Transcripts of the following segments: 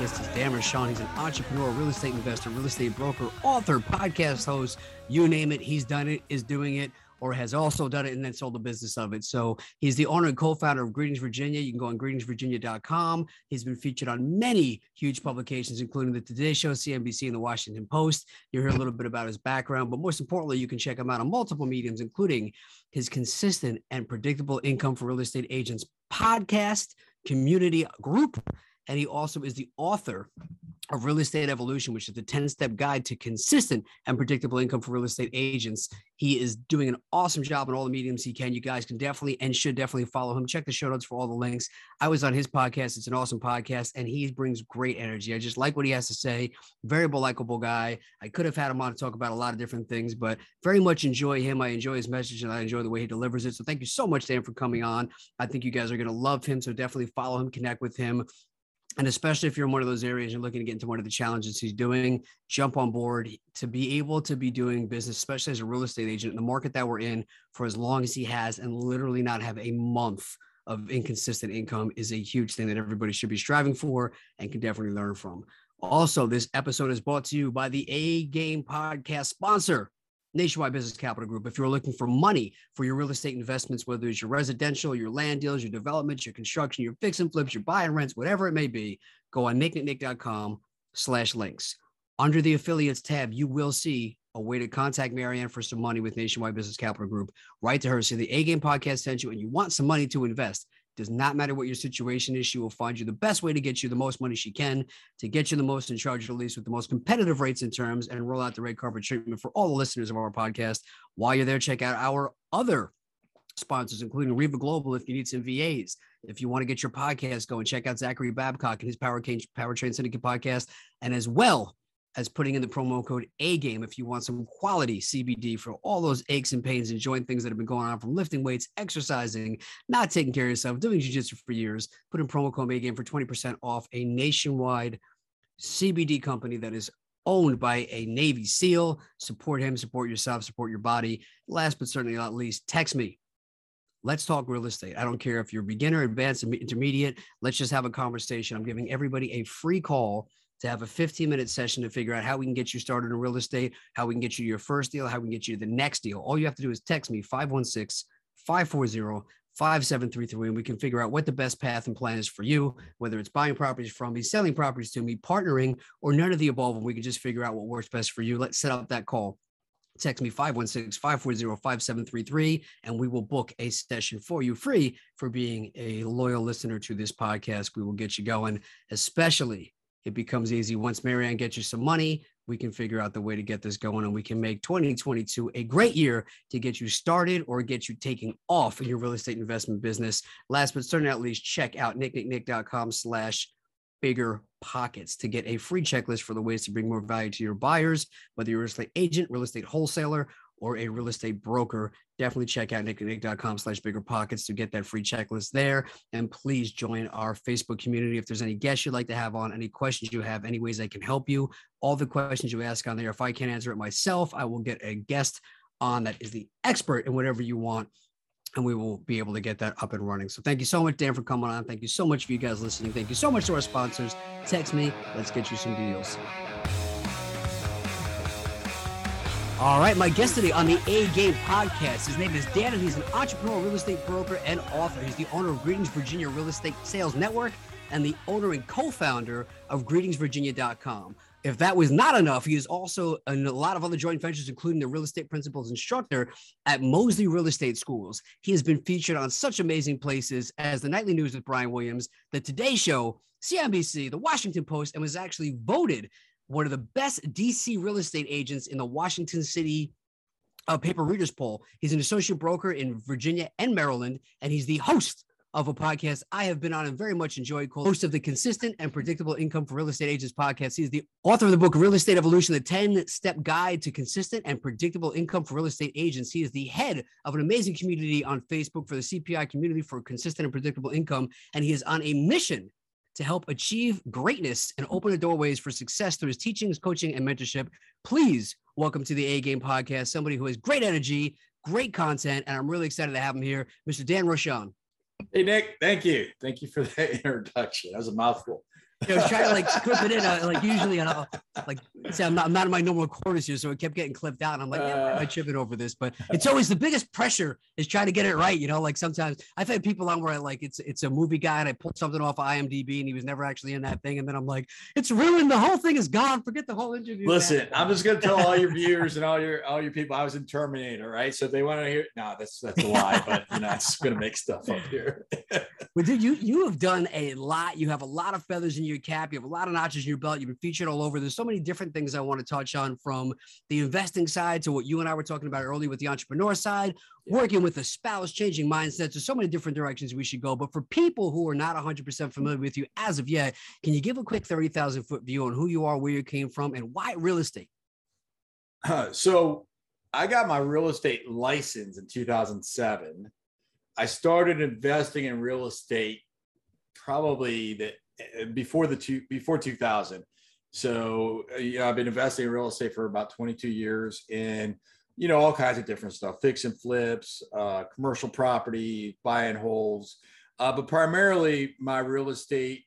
Podcast is Dan Rochon. He's an entrepreneur, real estate investor, real estate broker, author, podcast host. You name it, he's done it, is doing it, or has also done it and then sold the business of it. So he's the owner and co-founder of Greetings Virginia. You can go on greetingsvirginia.com. He's been featured on many huge publications, including the Today Show, CNBC, and the Washington Post. You'll hear a little bit about his background, but most importantly, you can check him out on multiple mediums, including his consistent and predictable income for real estate agents podcast community group. And he also is the author of Real Estate Evolution, which is the 10 step guide to consistent and predictable income for real estate agents. He is doing an awesome job in all the mediums he can. You guys can definitely and should definitely follow him. Check the show notes for all the links. I was on his podcast. It's an awesome podcast, and he brings great energy. I just like what he has to say. Very likable guy. I could have had him on to talk about a lot of different things, but very much enjoy him. I enjoy his message and I enjoy the way he delivers it. So thank you so much, Dan, for coming on. I think you guys are going to love him. So definitely follow him, connect with him. And especially if you're in one of those areas, you're looking to get into one of the challenges he's doing, jump on board to be able to be doing business, especially as a real estate agent in the market that we're in for as long as he has and literally not have a month of inconsistent income is a huge thing that everybody should be striving for and can definitely learn from. Also, this episode is brought to you by the A Game Podcast sponsor, Nationwide Business Capital Group. If you're looking for money for your real estate investments, whether it's your residential, your land deals, your developments, your construction, your fix and flips, your buy and rents, whatever it may be, go on nicknicknick.com slash links. Under the affiliates tab, you will see a way to contact Marianne for some money with Nationwide Business Capital Group. Write to her, say the A Game Podcast sent you and you want some money to invest. Does not matter what your situation is. She will find you the best way to get you the most money she can, to get you the most in charge least with the most competitive rates and terms, and roll out the red carpet treatment for all the listeners of our podcast. While you're there, check out our other sponsors, including Riva Global, if you need some VAs. If you want to get your podcast going, check out Zachary Babcock and his Power Train, Power Train Syndicate podcast. And as well, as putting in the promo code A game if you want some quality CBD for all those aches and pains and joint things that have been going on from lifting weights, exercising, not taking care of yourself, doing jiu-jitsu for years. Put in promo code A game for 20% off a nationwide CBD company that is owned by a Navy SEAL. Support him, support yourself, support your body. Last but certainly not least, text me. Let's talk real estate. I don't care if you're beginner, advanced, intermediate. Let's just have a conversation. I'm giving everybody a free call to have a 15 minute session to figure out how we can get you started in real estate, how we can get you your first deal, how we can get you the next deal. All you have to do is text me 516 540 5733 and we can figure out what the best path and plan is for you, whether it's buying properties from me, selling properties to me, partnering, or none of the above. And we can just figure out what works best for you. Let's set up that call. Text me 516 540 5733 and we will book a session for you free for being a loyal listener to this podcast. We will get you going, especially it becomes easy. Once Marianne gets you some money, we can figure out the way to get this going and we can make 2022 a great year to get you started or get you taking off in your real estate investment business. Last but certainly not least, check out nicknicknick.com slash bigger pockets to get a free checklist for the ways to bring more value to your buyers, whether you're a real estate agent, real estate wholesaler, or a real estate broker, definitely check out nicknicknick.com slash bigger pockets to get that free checklist there. And please join our Facebook community. If there's any guests you'd like to have on, any questions you have, any ways I can help you, all the questions you ask on there. If I can't answer it myself, I will get a guest on that is the expert in whatever you want. And we will be able to get that up and running. So thank you so much, Dan, for coming on. Thank you so much for you guys listening. Thank you so much to our sponsors. Text me. Let's get you some deals. All right, my guest today on the A Game podcast, his name is Dan, and he's an entrepreneur, real estate broker, and author. He's the owner of Greetings Virginia Real Estate Sales Network and the owner and co-founder of greetingsvirginia.com. If that was not enough, he is also in a lot of other joint ventures, including the real estate principles instructor at Mosley Real Estate Schools. He has been featured on such amazing places as the Nightly News with Brian Williams, the Today Show, CNBC, the Washington Post, and was actually voted one of the best DC real estate agents in the Washington City uh, Paper Readers Poll. He's an associate broker in Virginia and Maryland, and he's the host of a podcast I have been on and very much enjoyed, called host of the Consistent and Predictable Income for Real Estate Agents podcast. He's the author of the book Real Estate Evolution, the 10 step guide to consistent and predictable income for real estate agents. He is the head of an amazing community on Facebook for the CPI community for consistent and predictable income. And he is on a mission to help achieve greatness and open the doorways for success through his teachings, coaching, and mentorship. Please welcome to the A Game podcast somebody who has great energy, great content, and I'm really excited to have him here, Mr. Dan Rochon. Hey Nick, thank you, thank you for that introduction. That was a mouthful. I was trying to like clip it in, uh, like usually, and I'll, like see, I'm not, I'm not in my normal quarters here, so it kept getting clipped out. And I'm like, yeah, why am I tripping over this? But it's always the biggest pressure is trying to get it right. You know, like sometimes I've had people on where I like it's it's a movie guy and I pulled something off of IMDb and he was never actually in that thing, and then I'm like, it's ruined. The whole thing is gone. Forget the whole interview. Listen, I'm just gonna tell all your viewers and all your all your people I was in Terminator, right? So if they want to hear, no, that's that's a lie, but you know, I'm just gonna make stuff up here. But dude, you you have done a lot. You have a lot of feathers in your cap. You have a lot of notches in your belt. You've been featured all over. There's so many different things I want to touch on from the investing side to what you and I were talking about earlier with the entrepreneur side, working with a spouse, changing mindsets. There's so many different directions we should go. But for people who are not 100% familiar with you as of yet, can you give a quick 30,000 foot view on who you are, where you came from, and why real estate? So I got my real estate license in 2007. I started investing in real estate probably the before the two before 2000. So yeah, I've been investing in real estate for about 22 years in you know all kinds of different stuff, fix and flips, uh, commercial property, buy and holds, uh, but primarily my real estate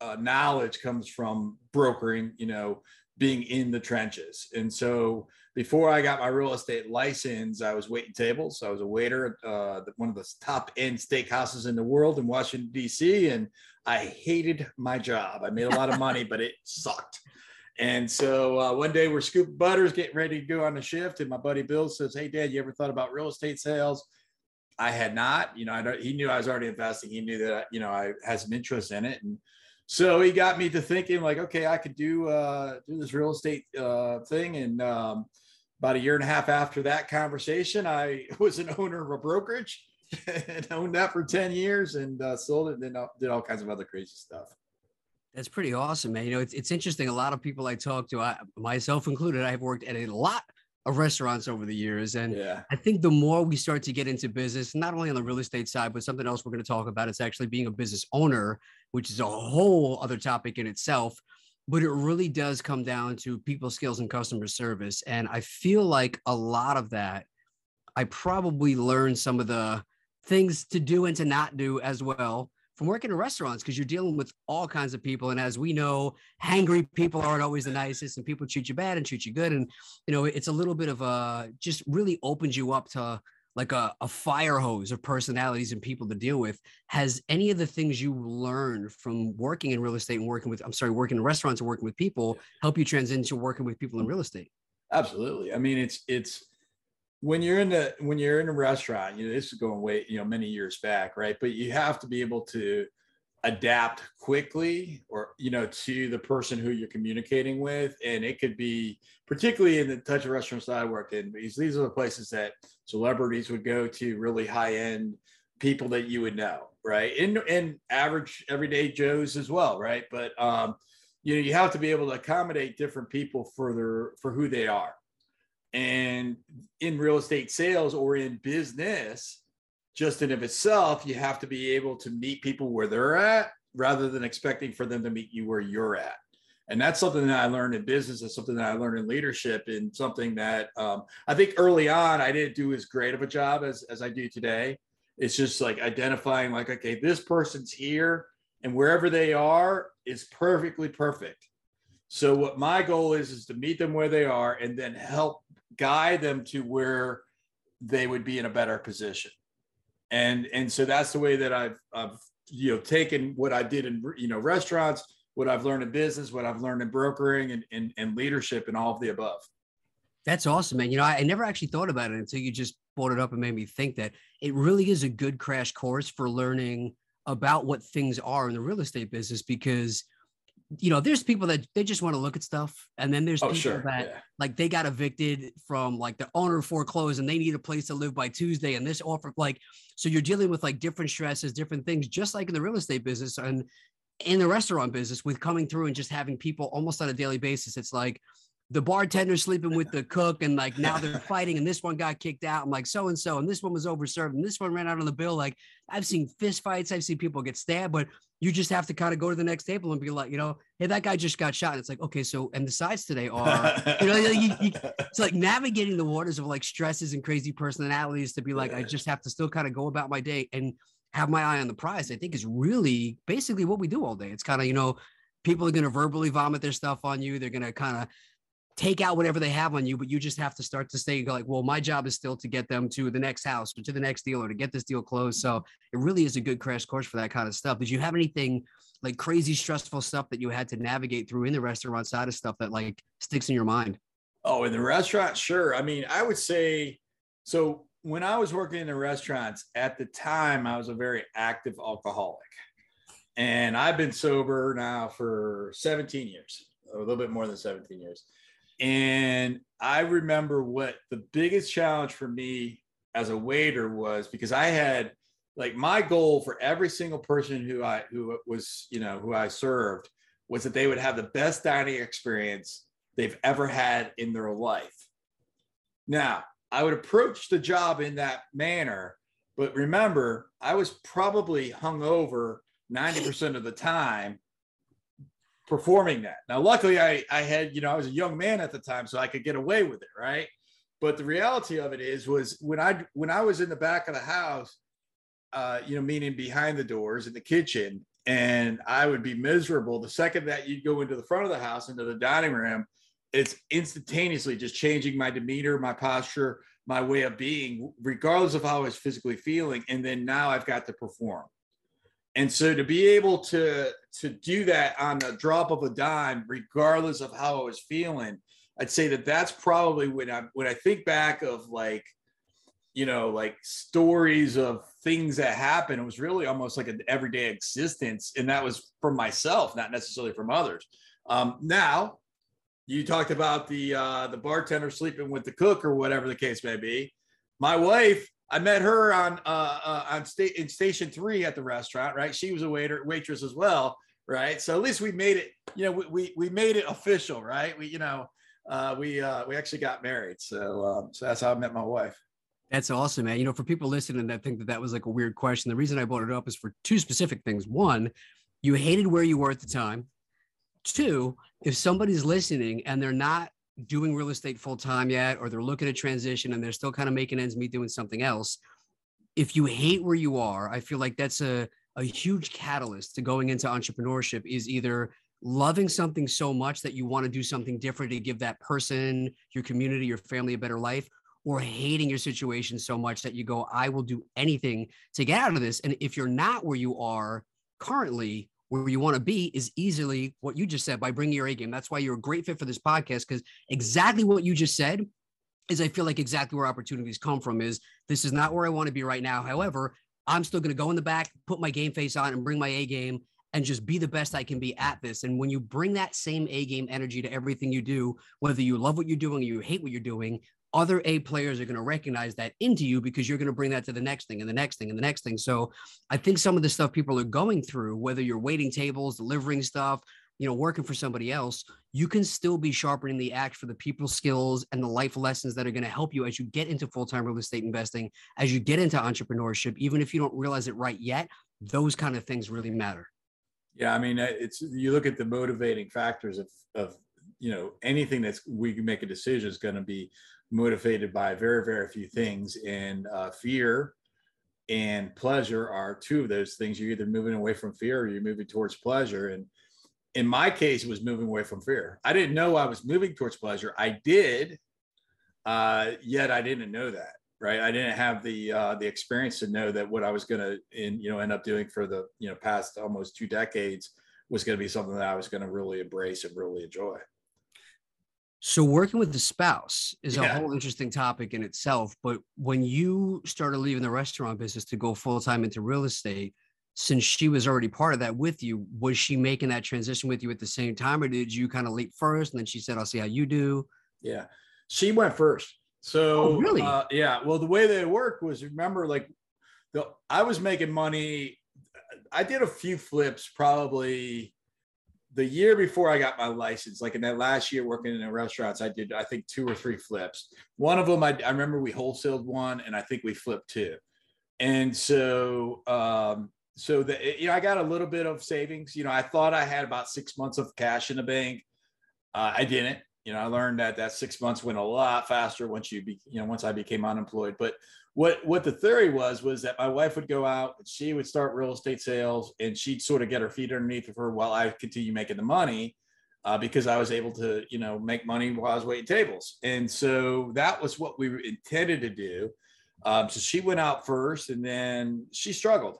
uh, knowledge comes from brokering. You know, being in the trenches, and so before I got my real estate license, I was waiting tables. I was a waiter at uh, one of the top end steakhouses in the world in Washington, D.C. And I hated my job. I made a lot of money, but it sucked. And so uh, one day we're scooping butters, getting ready to go on the shift. And my buddy Bill says, Hey, Dan, you ever thought about real estate sales? I had not. You know, I he knew I was already investing. He knew that, you know, I had some interest in it. And so he got me to thinking like, okay, I could do uh, do this real estate uh, thing. And um, about a year and a half after that conversation, I was an owner of a brokerage and owned that for 10 years and uh, sold it and then did all kinds of other crazy stuff. That's pretty awesome, man. You know, it's, it's interesting. A lot of people I talk to, I, myself included, I've worked at a lot of restaurants over the years. And yeah. I think the more we start to get into business, not only on the real estate side, but something else we're going to talk about, it's actually being a business owner, which is a whole other topic in itself but it really does come down to people skills and customer service. And I feel like a lot of that, I probably learned some of the things to do and to not do as well from working in restaurants because you're dealing with all kinds of people. And as we know, hangry people aren't always the nicest and people treat you bad and treat you good. And, you know, it's a little bit of a just really opens you up to like a, a fire hose of personalities and people to deal with. Has any of the things you learned from working in real estate and working with, I'm sorry, working in restaurants and working with people help you transition to working with people in real estate? Absolutely. I mean, it's, it's, when you're in the when you're in a restaurant you know this is going way you know many years back right? But you have to be able to adapt quickly or you know to the person who you're communicating with. And it could be particularly in the touch of restaurants that i worked in because these are the places that celebrities would go to really high end people that you would know right? And and average everyday joes as well right? But um you know you have to be able to accommodate different people for their for who they are and in real estate sales or in business just in of itself, you have to be able to meet people where they're at rather than expecting for them to meet you where you're at. And that's something that I learned in business. It's something that I learned in leadership and something that um, I think early on I didn't do as great of a job as, as I do today. It's just like identifying like, okay, this person's here and wherever they are is perfectly perfect. So what my goal is, is to meet them where they are and then help guide them to where they would be in a better position and and so that's the way that I've I've you know taken what I did in you know restaurants, what I've learned in business, what I've learned in brokering and and, and leadership, and all of the above. That's awesome, man. You know, I, I never actually thought about it until you just brought it up and made me think that it really is a good crash course for learning about what things are in the real estate business because you know, there's people that they just want to look at stuff, and then there's Oh, people sure. that Yeah. like they got evicted from like the owner foreclosed and they need a place to live by Tuesday, and this offer like so you're dealing with like different stresses, different things, just like in the real estate business and in the restaurant business with coming through and just having people almost on a daily basis. It's like the bartender sleeping with the cook and like now they're fighting and this one got kicked out. I'm like so and so and this one was overserved and this one ran out on the bill. Like I've seen fist fights, I've seen people get stabbed, but you just have to kind of go to the next table and be like, you know, hey, that guy just got shot. And it's like, okay, so and the sides today are, you know, you, you, it's like navigating the waters of like stresses and crazy personalities to be like, I just have to still kind of go about my day and have my eye on the prize. I think is really basically what we do all day. It's kind of, you know, people are going to verbally vomit their stuff on you. They're going to kind of take out whatever they have on you, but you just have to start to stay like, well, my job is still to get them to the next house or to the next deal or to get this deal closed. So it really is a good crash course for that kind of stuff. Did you have anything like crazy stressful stuff that you had to navigate through in the restaurant side of stuff that like sticks in your mind? Oh, in the restaurant, sure. I mean, I would say so. When I was working in the restaurants at the time, I was a very active alcoholic, and I've been sober now for 17 years, a little bit more than 17 years. And I remember what the biggest challenge for me as a waiter was because I had like my goal for every single person who I who was you know who I served was that they would have the best dining experience they've ever had in their life. Now, I would approach the job in that manner, but remember, I was probably hungover 90% of the time performing that. Now, luckily, I, I had, you know, I was a young man at the time, so I could get away with it, right? But the reality of it is, was when I when I was in the back of the house, uh, you know, meaning behind the doors in the kitchen, and I would be miserable. The second that you go into the front of the house, into the dining room, it's instantaneously just changing my demeanor, my posture, my way of being, regardless of how I was physically feeling. And then now I've got to perform. And so to be able to to do that on the drop of a dime, regardless of how I was feeling, I'd say that that's probably when I when I think back of like, you know, like stories of things that happened. It was really almost like an everyday existence, and that was from myself, not necessarily from others. Um, now, you talked about the uh, the bartender sleeping with the cook or whatever the case may be. My wife, I met her on uh, uh, on state in station three at the restaurant. Right, she was a waiter waitress as well. Right, so at least we made it. You know, we we, we made it official. Right, we you know uh, we uh, we actually got married. So um, so that's how I met my wife. That's awesome, man. You know, for people listening that think that that was like a weird question, the reason I brought it up is for two specific things. One, you hated where you were at the time. Two, if somebody's listening and they're not doing real estate full time yet, or they're looking at transition and they're still kind of making ends meet doing something else, if you hate where you are, I feel like that's a, a huge catalyst to going into entrepreneurship is either loving something so much that you want to do something different to give that person, your community, your family a better life, or hating your situation so much that you go, I will do anything to get out of this. And if you're not where you are currently, where you want to be is easily what you just said by bringing your A game. That's why you're a great fit for this podcast because exactly what you just said is I feel like exactly where opportunities come from is this is not where I want to be right now. However, I'm still going to go in the back, put my game face on and bring my A game and just be the best I can be at this. And when you bring that same A game energy to everything you do, whether you love what you're doing or you hate what you're doing, other A players are going to recognize that into you because you're going to bring that to the next thing and the next thing and the next thing. So I think some of the stuff people are going through, whether you're waiting tables, delivering stuff, you know, working for somebody else, you can still be sharpening the axe for the people skills and the life lessons that are going to help you as you get into full-time real estate investing, as you get into entrepreneurship, even if you don't realize it right yet, those kind of things really matter. Yeah, I mean, uh, it's you look at the motivating factors of of you know anything that's we can make a decision is going to be motivated by very very few things, and uh, fear and pleasure are two of those things. You're either moving away from fear or you're moving towards pleasure. And in my case, it was moving away from fear. I didn't know I was moving towards pleasure. I did, uh, yet I didn't know that right i didn't have the uh the experience to know that what i was going to in you know end up doing for the you know past almost two decades was going to be something that i was going to really embrace and really enjoy So working with the spouse is a whole interesting topic in itself. But when you started leaving the restaurant business to go full time into real estate, since she was already part of that with you, was she making that transition with you at the same time, or did you kind of leap first and then she said, "I'll see how you do"? Yeah, she went first. So oh, really, uh, yeah. Well, the way that it worked was remember, like, the I was making money. I did a few flips probably the year before I got my license, like in that last year working in the restaurants, I did I think two or three flips. One of them I, I remember we wholesaled one, and I think we flipped two. And so um, so the you know I got a little bit of savings. You know I thought I had about six months of cash in the bank. Uh, I didn't. You know I learned that that six months went a lot faster once you be you know once I became unemployed. But what what the theory was was that my wife would go out she would start real estate sales and she'd sort of get her feet underneath of her while I continue making the money. Uh, because I was able to, you know, make money while I was waiting tables, and so that was what we intended to do. Um, so she went out first, and then she struggled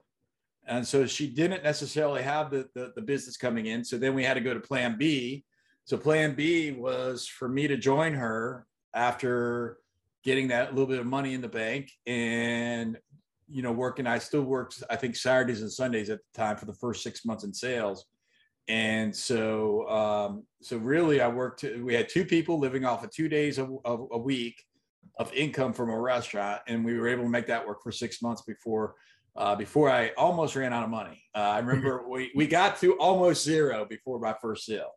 and so she didn't necessarily have the, the, the business coming in so then we had to go to plan b so plan b was for me to join her after getting that little bit of money in the bank and you know working i still worked i think saturdays and sundays at the time for the first six months in sales and so um, so really i worked we had two people living off of two days a, a, a week of income from a restaurant and we were able to make that work for six months before uh, before I almost ran out of money. Uh, I remember we, we got to almost zero before my first sale.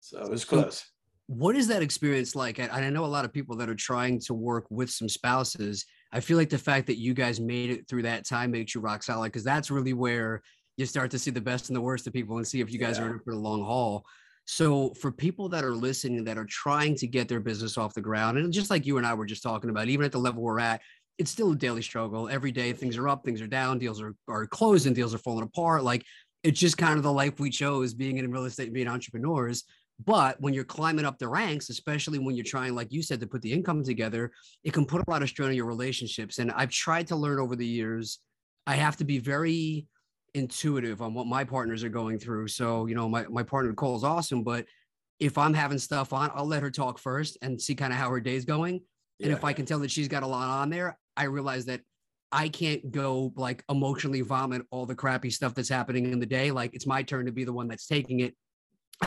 So it was close. What is that experience like? And I know a lot of people that are trying to work with some spouses. I feel like the fact that you guys made it through that time makes you rock solid because that's really where you start to see the best and the worst of people and see if you guys yeah. are in it for the long haul. So for people that are listening that are trying to get their business off the ground, and just like you and I were just talking about, even at the level we're at, it's still a daily struggle. Every day things are up, things are down, deals are, are closed and deals are falling apart. Like it's just kind of the life we chose being in real estate and being entrepreneurs. But when you're climbing up the ranks, especially when you're trying, like you said, to put the income together, it can put a lot of strain on your relationships. And I've tried to learn over the years, I have to be very intuitive on what my partners are going through. So, you know, my, my partner Nicole is awesome, but if I'm having stuff on, I'll let her talk first and see kind of how her day's going. And if I can tell that she's got a lot on there, I realize that I can't go like emotionally vomit all the crappy stuff that's happening in the day. Like it's my turn to be the one that's taking it.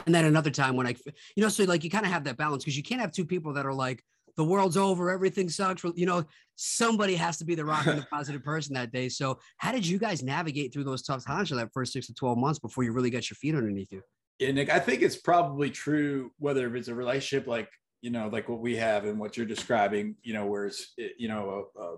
And then another time when I, you know, so like you kind of have that balance because you can't have two people that are like, the world's over, everything sucks. You know, somebody has to be the rock and the positive person that day. So, how did you guys navigate through those tough times for that first six to 12 months before you really got your feet underneath you? Yeah, Nick, I think it's probably true whether it's a relationship like you know, like what we have and what you're describing, you know, where it's, you know, a, a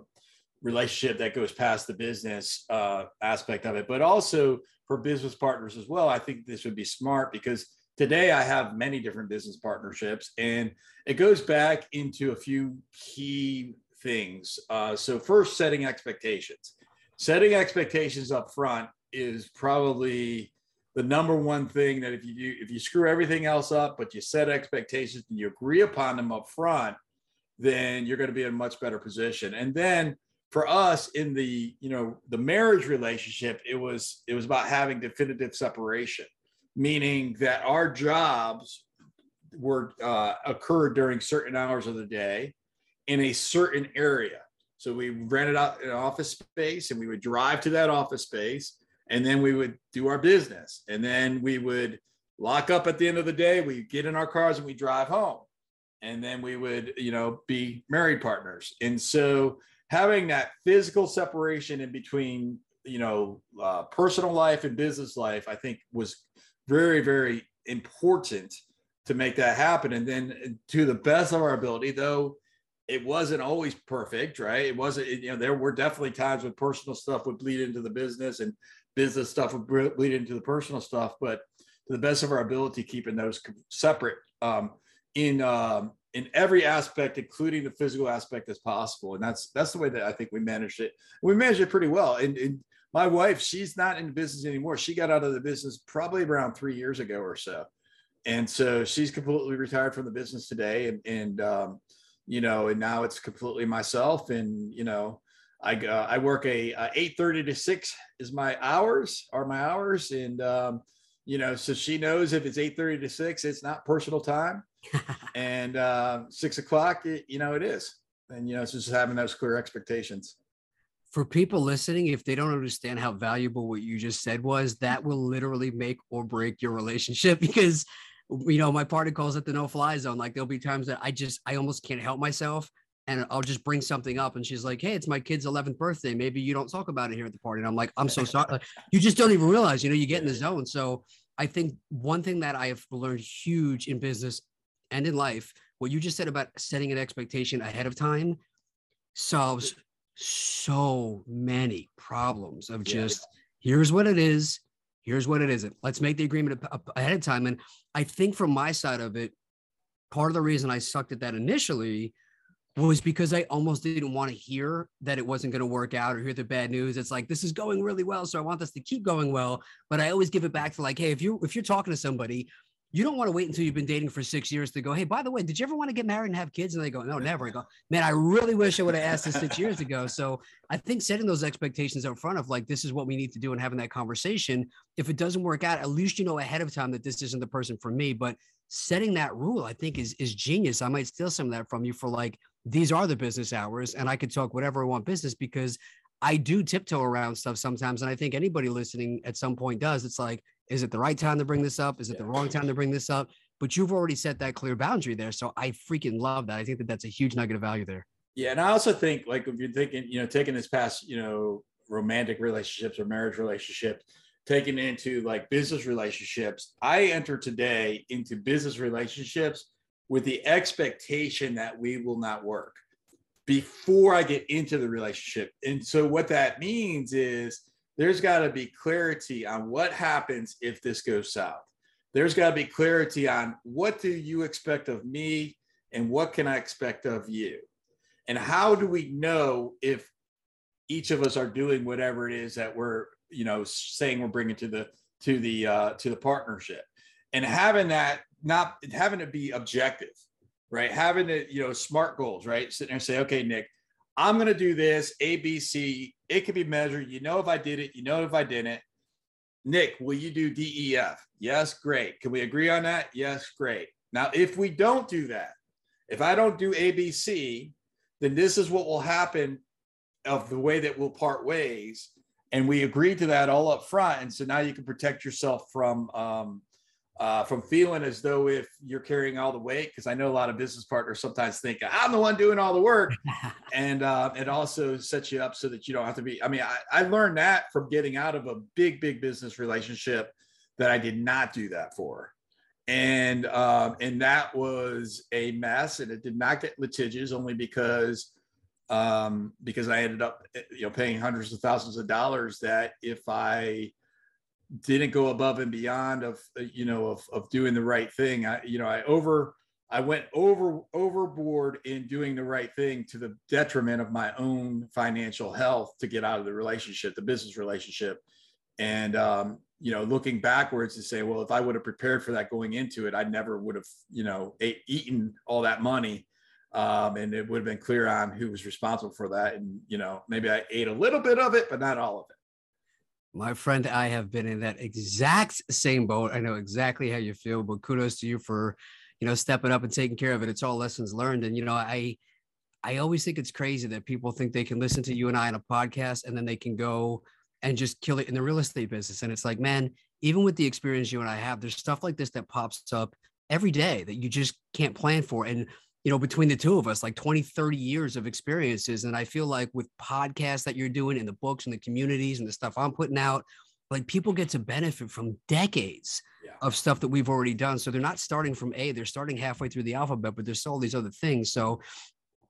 relationship that goes past the business uh, aspect of it, but also for business partners as well. I think this would be smart because today I have many different business partnerships and it goes back into a few key things. Uh, so, first, setting expectations. Setting expectations up front is probably the number one thing that if you do, if you screw everything else up, but you set expectations and you agree upon them up front, then you're going to be in a much better position. And then for us in the, you know, the marriage relationship, it was, it was about having definitive separation, meaning that our jobs were uh, occurred during certain hours of the day in a certain area. So we rented out an office space and we would drive to that office space and then we would do our business. And then we would lock up at the end of the day we get in our cars and we drive home. And then we would you know be married partners. And so having that physical separation in between you know uh, personal life and business life i think was very very important to make that happen and then to the best of our ability though it wasn't always perfect right it wasn't you know there were definitely times when personal stuff would bleed into the business and business stuff would bleed into the personal stuff, but to the best of our ability, keeping those separate um, in um, in every aspect, including the physical aspect as possible. And that's that's the way that I think we managed it. We managed it pretty well. And, and my wife, she's not in the business anymore. She got out of the business probably around three years ago or so. And so she's completely retired from the business today. And, and um, you know, and now it's completely myself. And, you know, I uh, I work a, a eight thirty to six is my hours are my hours, and um, you know, so she knows if it's eight thirty to six, it's not personal time, and uh, six o'clock, it, you know, it is, and you know, it's just having those clear expectations. For people listening, if they don't understand how valuable what you just said was, that will literally make or break your relationship because you know, my partner calls it the no fly zone. Like there'll be times that I just I almost can't help myself and I'll just bring something up and she's like, Hey, it's my kid's 11th birthday. Maybe you don't talk about it here at the party. And I'm like, I'm so sorry. you just don't even realize, you know, you get in the zone. So I think one thing that I have learned huge in business and in life, what you just said about setting an expectation ahead of time solves so many problems of just yeah. here's what it is here's what it isn't. Let's make the agreement ahead of time. And i think from my side of it part of the reason i sucked at that initially was because i almost didn't want to hear that it wasn't going to work out or hear the bad news. It's like this is going really well so i want this to keep going well. But i always give it back to like hey if you if you're talking to somebody you don't want to wait until you've been dating for six years to go, hey, by the way, did you ever want to get married and have kids? And they go, no, never. I go, man, I really wish I would have asked this six years ago. So I think setting those expectations up front of like, this is what we need to do and having that conversation. If it doesn't work out, at least you know ahead of time that this isn't the person for me. But setting that rule, I think is is genius. I might steal some of that from you for like, these are the business hours and I could talk whatever I want business because I do tiptoe around stuff sometimes. And I think anybody listening at some point does. It's like, is it the right time to bring this up? Is it the wrong time to bring this up? But you've already set that clear boundary there. So I freaking love that. I think that that's a huge nugget of value there. Yeah. And I also think, like, if you're thinking, you know, taking this past, you know, romantic relationships or marriage relationships, taking into like business relationships, I enter today into business relationships with the expectation that we will not work before I get into the relationship. And so what that means is there's got to be clarity on what happens if this goes south. There's got to be clarity on what do you expect of me and what can I expect of you? And how do we know if each of us are doing whatever it is that we're, you know, saying we're bringing to the to the uh, to the partnership, and having that not having it be objective, right? Having it, you know, smart goals, right? Sitting there and say, okay, Nick, I'm going to do this A, B, C. It can be measured. You know if I did it. You know if I didn't. Nick, will you do DEF? Yes, great. Can we agree on that? Yes, great. Now, if we don't do that, if I don't do ABC, then this is what will happen of the way that we'll part ways. And we agreed to that all up front. And so now you can protect yourself from um, uh, from feeling as though if you're carrying all the weight, because I know a lot of business partners sometimes think I'm the one doing all the work, and uh, it also sets you up so that you don't have to be. I mean, I, I learned that from getting out of a big, big business relationship that I did not do that for, and um, and that was a mess, and it did not get litigious only because um, because I ended up you know paying hundreds of thousands of dollars that if I didn't go above and beyond of uh, you know of, of doing the right thing. I you know i over i went over overboard in doing the right thing to the detriment of my own financial health to get out of the relationship the business relationship. And um, you know looking backwards to say well if i would have prepared for that going into it i never would have you know ate, eaten all that money. Um, and it would have been clear on who was responsible for that. And you know maybe i ate a little bit of it but not all of it my friend, I have been in that exact same boat. I know exactly how you feel, but kudos to you for, you know, stepping up and taking care of it. It's all lessons learned. And, you know, I, I always think it's crazy that people think they can listen to you and I on a podcast and then they can go and just kill it in the real estate business. And it's like, man, even with the experience you and I have, there's stuff like this that pops up every day that you just can't plan for. And you know, between the two of us, like 20, 30 years of experiences. And I feel like with podcasts that you're doing and the books and the communities and the stuff I'm putting out, like people get to benefit from decades yeah. of stuff that we've already done. So they're not starting from A, they're starting halfway through the alphabet, but there's all these other things. So,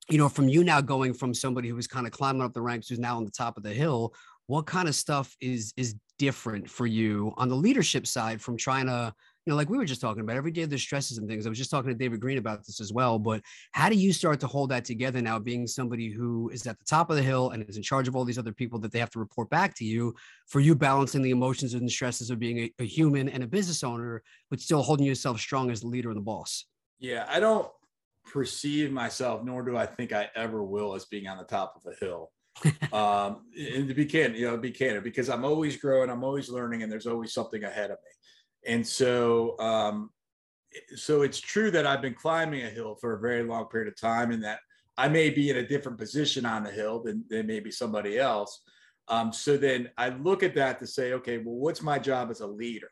you know, from you now going from somebody who was kind of climbing up the ranks who's now on the top of the hill, what kind of stuff is is different for you on the leadership side from trying to you know, like we were just talking about every day there's stresses and things. I was just talking to David Greene about this as well. But how do you start to hold that together now, being somebody who is at the top of the hill and is in charge of all these other people that they have to report back to you for you balancing the emotions and the stresses of being a, a human and a business owner, but still holding yourself strong as the leader and the boss? Yeah, I don't perceive myself, nor do I think I ever will, as being on the top of a hill. um, and to be candid, you know, be candid because I'm always growing, I'm always learning, and there's always something ahead of me. And so, um, so it's true that I've been climbing a hill for a very long period of time, and that I may be in a different position on the hill than, than maybe somebody else. Um, so then I look at that to say, okay, well, what's my job as a leader?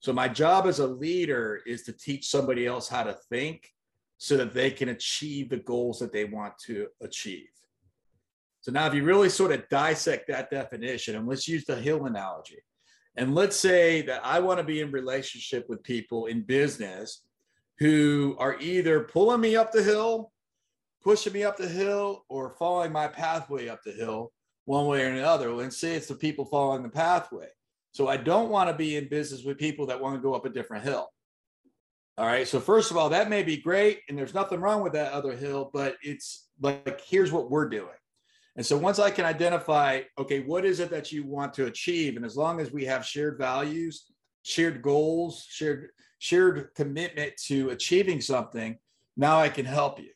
So my job as a leader is to teach somebody else how to think so that they can achieve the goals that they want to achieve. So now if you really sort of dissect that definition, and let's use the hill analogy. And let's say that I want to be in relationship with people in business who are either pulling me up the hill, pushing me up the hill, or following my pathway up the hill one way or another. And say it's the people following the pathway. So I don't want to be in business with people that want to go up a different hill. All right. So first of all, that may be great, and there's nothing wrong with that other hill, but it's like here's what we're doing. And so once I can identify, okay, what is it that you want to achieve? And as long as we have shared values, shared goals, shared shared commitment to achieving something, now I can help you.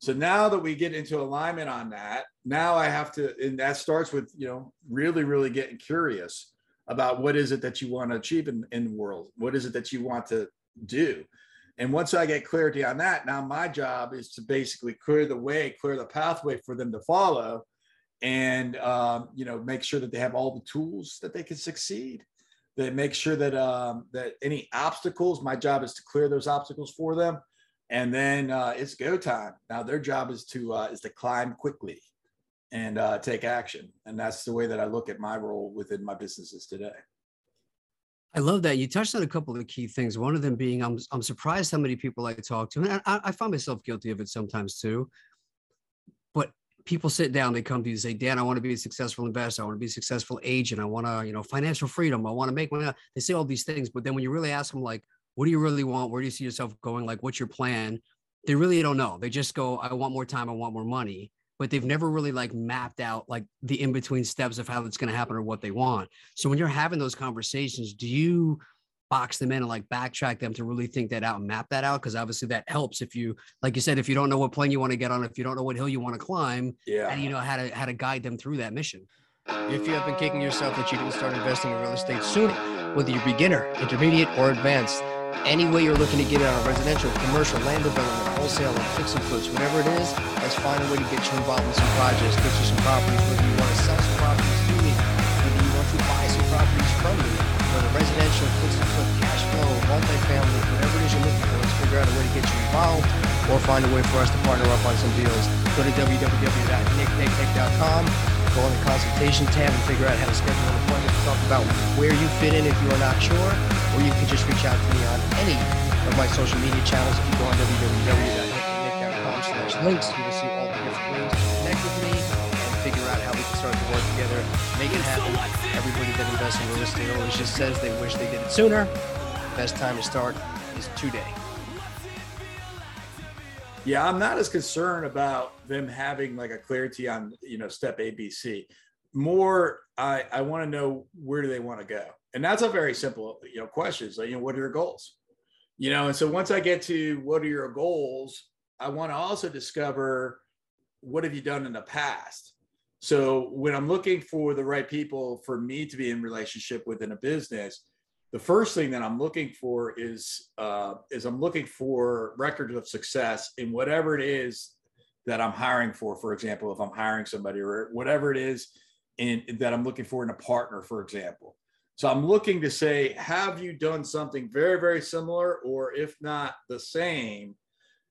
So now that we get into alignment on that, now I have to, and that starts with, you know, really, really getting curious about what is it that you want to achieve in, in the world? What is it that you want to do? And once I get clarity on that, now my job is to basically clear the way, clear the pathway for them to follow and um, you know make sure that they have all the tools that they can succeed that make sure that um, that any obstacles my job is to clear those obstacles for them and then uh, it's go time now their job is to uh, is to climb quickly and uh, take action and that's the way that i look at my role within my businesses today I love that you touched on a couple of key things. One of them being, I'm I'm surprised how many people I talk to, and I, I find myself guilty of it sometimes too people sit down, they come to you and say, Dan, I want to be a successful investor. I want to be a successful agent. I want to, you know, financial freedom. I want to make money. They say all these things, but then when you really ask them, like, what do you really want? Where do you see yourself going? Like, what's your plan? They really don't know. They just go, I want more time. I want more money. But they've never really like mapped out like the in between steps of how it's going to happen or what they want. So when you're having those conversations, do you box them in and like backtrack them to really think that out and map that out because obviously that helps if you like you said if you don't know what plane you want to get on if you don't know what hill you want to climb yeah. and you know how to how to guide them through that mission. If you have been kicking yourself that you didn't start investing in real estate sooner whether you're beginner intermediate or advanced any way you're looking to get it on residential commercial land development wholesale and fix and flips whatever it is let's find a way to get you involved in some projects get you some properties whether you want to sell multifamily, whatever it is you're looking for, let's figure out a way to get you involved or find a way for us to partner up on some deals. Go to www.nicknicknick.com, go on the consultation tab and figure out how to schedule an appointment to talk about where you fit in if you are not sure, or you can just reach out to me on any of my social media channels. If you go on www.nicknick.com slash links, you will see all the different ways to connect with me and figure out how we can start to work together, make it happen everybody that invests in real estate always just says they wish they did it sooner. Best time to start is today. Yeah, I'm not as concerned about them having like a clarity on, you know, step ABC. More, I, I want to know where do they want to go? And that's a very simple, you know, question. So, you know, what are your goals? You know, and so once I get to what are your goals, I want to also discover what have you done in the past? So when I'm looking for the right people for me to be in relationship within a business, the first thing that I'm looking for is uh, is I'm looking for records of success in whatever it is that I'm hiring for. For example, if I'm hiring somebody or whatever it is in that I'm looking for in a partner, for example. So I'm looking to say, have you done something very, very similar, or if not the same,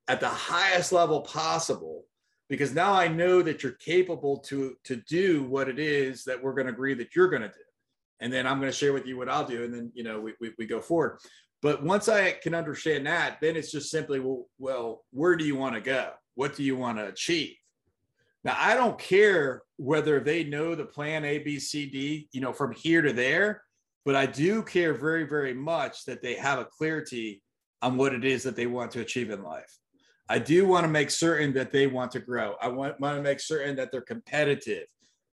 at the highest level possible because now I know that you're capable to to do what it is that we're going to agree that you're going to do. And then I'm going to share with you what I'll do. And then, you know, we, we, we go forward. But once I can understand that, then it's just simply, well, well, where do you want to go? What do you want to achieve? Now, I don't care whether they know the plan A, B, C, D, you know, from here to there, but I do care very, very much that they have a clarity on what it is that they want to achieve in life. I do want to make certain that they want to grow. I want, want to make certain that they're competitive,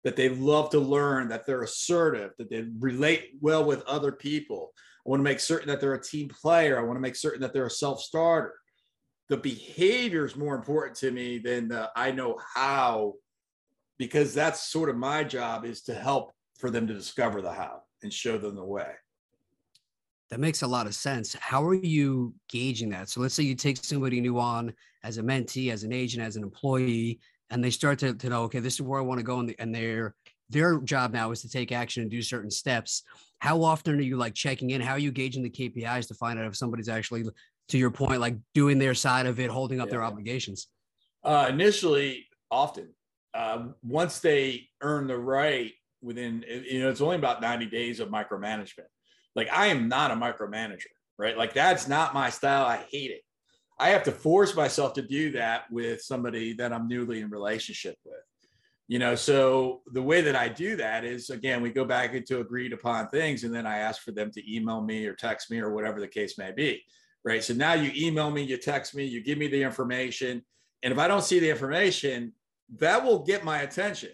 that they love to learn, that they're assertive, that they relate well with other people. I want to make certain that they're a team player. I want to make certain that they're a self starter. The behavior is more important to me than the I know how, because that's sort of my job is to help for them to discover the how and show them the way. That makes a lot of sense. How are you gauging that? So let's say you take somebody new on as a mentee, as an agent, as an employee, and they start to, to know, okay, this is where I want to go. And, the, and their their job now is to take action and do certain steps. How often are you like checking in? How are you gauging the KPIs to find out if somebody's actually, to your point, like doing their side of it, holding up yeah. their obligations? Uh, initially, often. Uh, once they earn the right within, you know, it's only about 90 days of micromanagement like I am not a micromanager, right? Like that's not my style. I hate it. I have to force myself to do that with somebody that I'm newly in relationship with. You know, so the way that I do that is again, we go back into agreed upon things and then I ask for them to email me or text me or whatever the case may be. Right. So now you email me, you text me, you give me the information. And if I don't see the information, that will get my attention.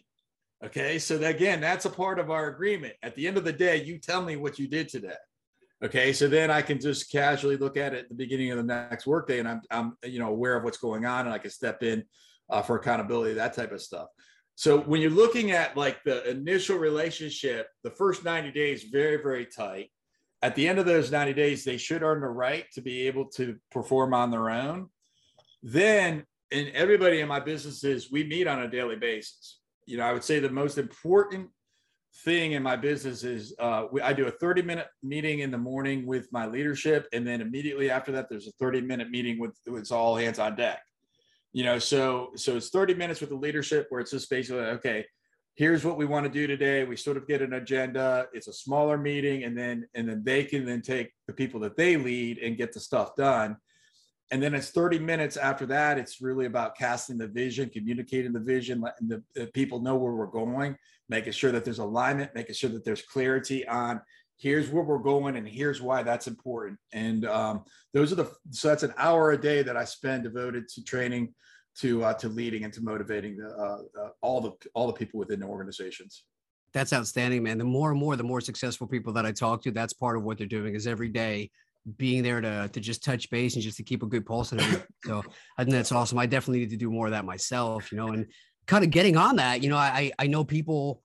Okay. So that, again, that's a part of our agreement. At the end of the day, you tell me what you did today. Okay. So then I can just casually look at it at the beginning of the next workday and I'm, I'm, you know, aware of what's going on and I can step in uh, for accountability, that type of stuff. So when you're looking at like the initial relationship, the first 90 days, very, very tight. At the end of those 90 days, they should earn the right to be able to perform on their own. Then, and everybody in my businesses, we meet on a daily basis you know, I would say the most important thing in my business is uh, we, I do a 30 minute meeting in the morning with my leadership. And then immediately after that, there's a 30 minute meeting with it's all hands on deck. You know, so so it's 30 minutes with the leadership where it's just basically okay, here's what we want to do today. We sort of get an agenda. It's a smaller meeting, and then and then they can then take the people that they lead and get the stuff done and then it's 30 minutes after that it's really about casting the vision communicating the vision letting the, the, people know where we're going making sure that there's alignment making sure that there's clarity on here's where we're going and here's why that's important and um, those are the so that's an hour a day that i spend devoted to training to uh, to leading and to motivating the, uh, uh, all the all the people within the organizations that's outstanding man the more and more the more successful people that i talk to that's part of what they're doing is every day being there to to just touch base and just to keep a good pulse on it. So I think that's awesome. I definitely need to do more of that myself, you know, and kind of getting on that, you know, I I know people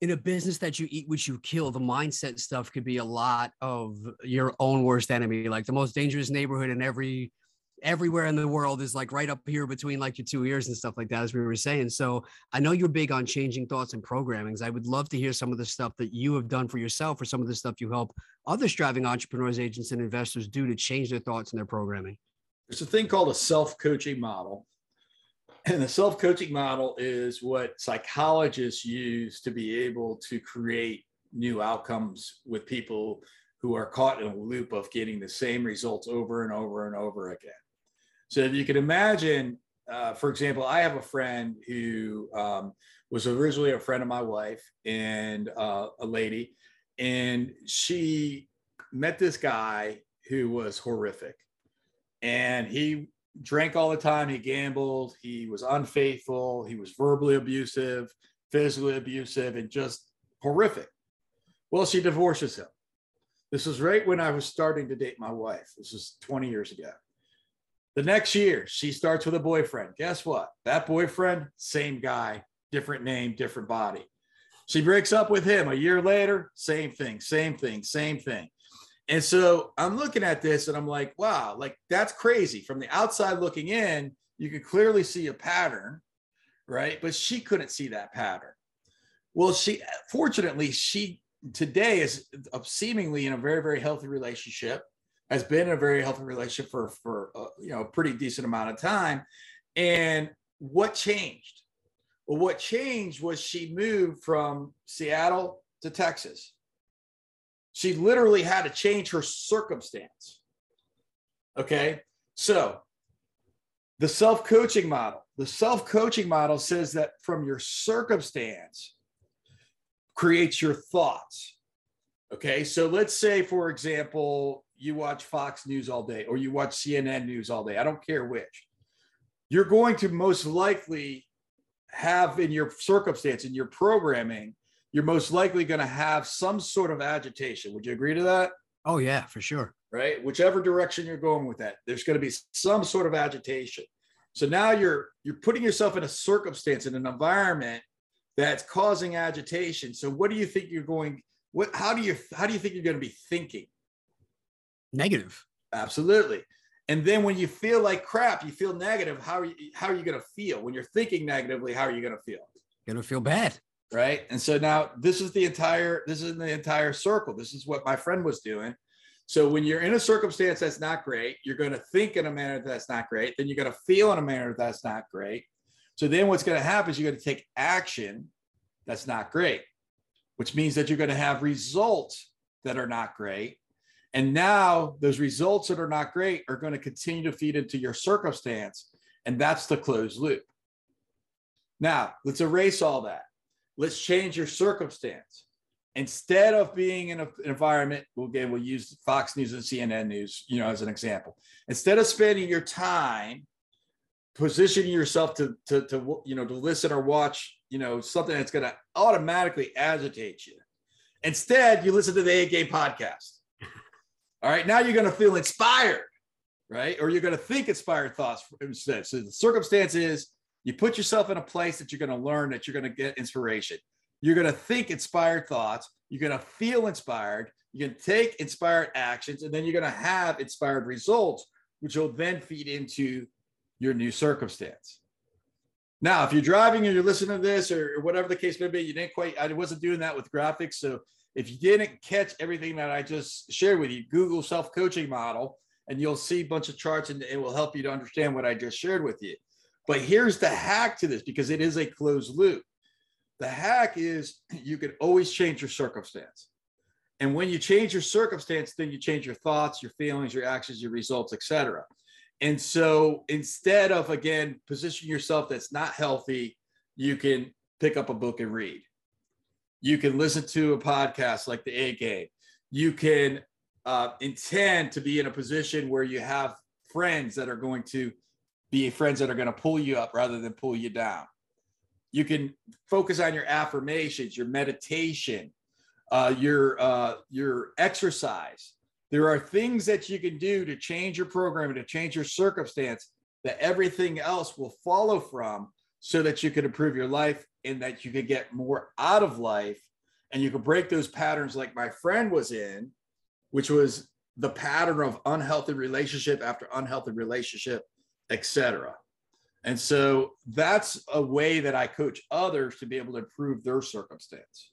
in a business that you eat which you kill, the mindset stuff could be a lot of your own worst enemy. Like the most dangerous neighborhood in every everywhere in the world is like right up here between like your two ears and stuff like that, as we were saying. So I know you're big on changing thoughts and programmings. I would love to hear some of the stuff that you have done for yourself or some of the stuff you help other striving entrepreneurs, agents, and investors do to change their thoughts and their programming. There's a thing called a self-coaching model. And the self coaching model is what psychologists use to be able to create new outcomes with people who are caught in a loop of getting the same results over and over and over again. So if you can imagine, uh, for example, I have a friend who um, was originally a friend of my wife and uh, a lady, and she met this guy who was horrific. And he drank all the time, he gambled, he was unfaithful, he was verbally abusive, physically abusive, and just horrific. Well, she divorces him. This was right when I was starting to date my wife. This was 20 years ago. The next year, she starts with a boyfriend. Guess what? That boyfriend, same guy, different name, different body. She breaks up with him a year later, same thing, same thing, same thing. And so I'm looking at this and I'm like, wow, like that's crazy. From the outside looking in, you could clearly see a pattern, right? But she couldn't see that pattern. Well, she fortunately, she today is seemingly in a very, very healthy relationship has been in a very healthy relationship for for uh, you know a pretty decent amount of time. And what changed? Well, what changed was she moved from Seattle to Texas. She literally had to change her circumstance. Okay, so the self coaching model. The self coaching model says that from your circumstance creates your thoughts. Okay, so let's say, for example, you watch Fox News all day or you watch CNN News all day, I don't care which, you're going to most likely have in your circumstance, in your programming, you're most likely going to have some sort of agitation. Would you agree to that? Oh, yeah, for sure. Right. Whichever direction you're going with that, there's going to be some sort of agitation. So now you're you're putting yourself in a circumstance in an environment that's causing agitation. So what do you think you're going what how do you how do you think you're going to be thinking? negative. Absolutely. And then when you feel like crap, you feel negative. How are you, how are you going to feel when you're thinking negatively? How are you going to feel? Gonna feel bad. Right. And so now this is the entire, this is the entire circle. This is what my friend was doing. So when you're in a circumstance that's not great, you're going to think in a manner that's not great. Then you're going to feel in a manner that's not great. So then what's going to happen is you're going to take action that's not great, which means that you're going to have results that are not great. And now those results that are not great are going to continue to feed into your circumstance. And that's the closed loop. Now, let's erase all that. Let's change your circumstance. Instead of being in a, an environment, well, again, we'll use Fox News and CNN News, you know, as an example. Instead of spending your time positioning yourself to, to, to you know, to listen or watch, you know, something that's going to automatically agitate you. Instead, you listen to the A Game podcast. All right, now you're going to feel inspired, right? Or you're going to think inspired thoughts instead. So the circumstance is you put yourself in a place that you're going to learn that you're going to get inspiration. You're going to think inspired thoughts. You're going to feel inspired. You can take inspired actions, and then you're going to have inspired results, which will then feed into your new circumstance. Now, if you're driving and you're listening to this or, whatever the case may be, you didn't quite, I wasn't doing that with graphics. So if you didn't catch everything that I just shared with you, Google self coaching model, and you'll see a bunch of charts and it will help you to understand what I just shared with you. But here's the hack to this because it is a closed loop. The hack is you can always change your circumstance. And when you change your circumstance, then you change your thoughts, your feelings, your actions, your results, etc. And so instead of again positioning yourself that's not healthy, you can pick up a book and read. You can listen to a podcast like the A Game. You can uh, intend to be in a position where you have friends that are going to be friends that are going to pull you up rather than pull you down. You can focus on your affirmations, your meditation, uh, your uh, your exercise. There are things that you can do to change your program, to change your circumstance, that everything else will follow from so that you can improve your life and that you can get more out of life and you can break those patterns like my friend was in, which was the pattern of unhealthy relationship after unhealthy relationship, etc. And so that's a way that I coach others to be able to improve their circumstance.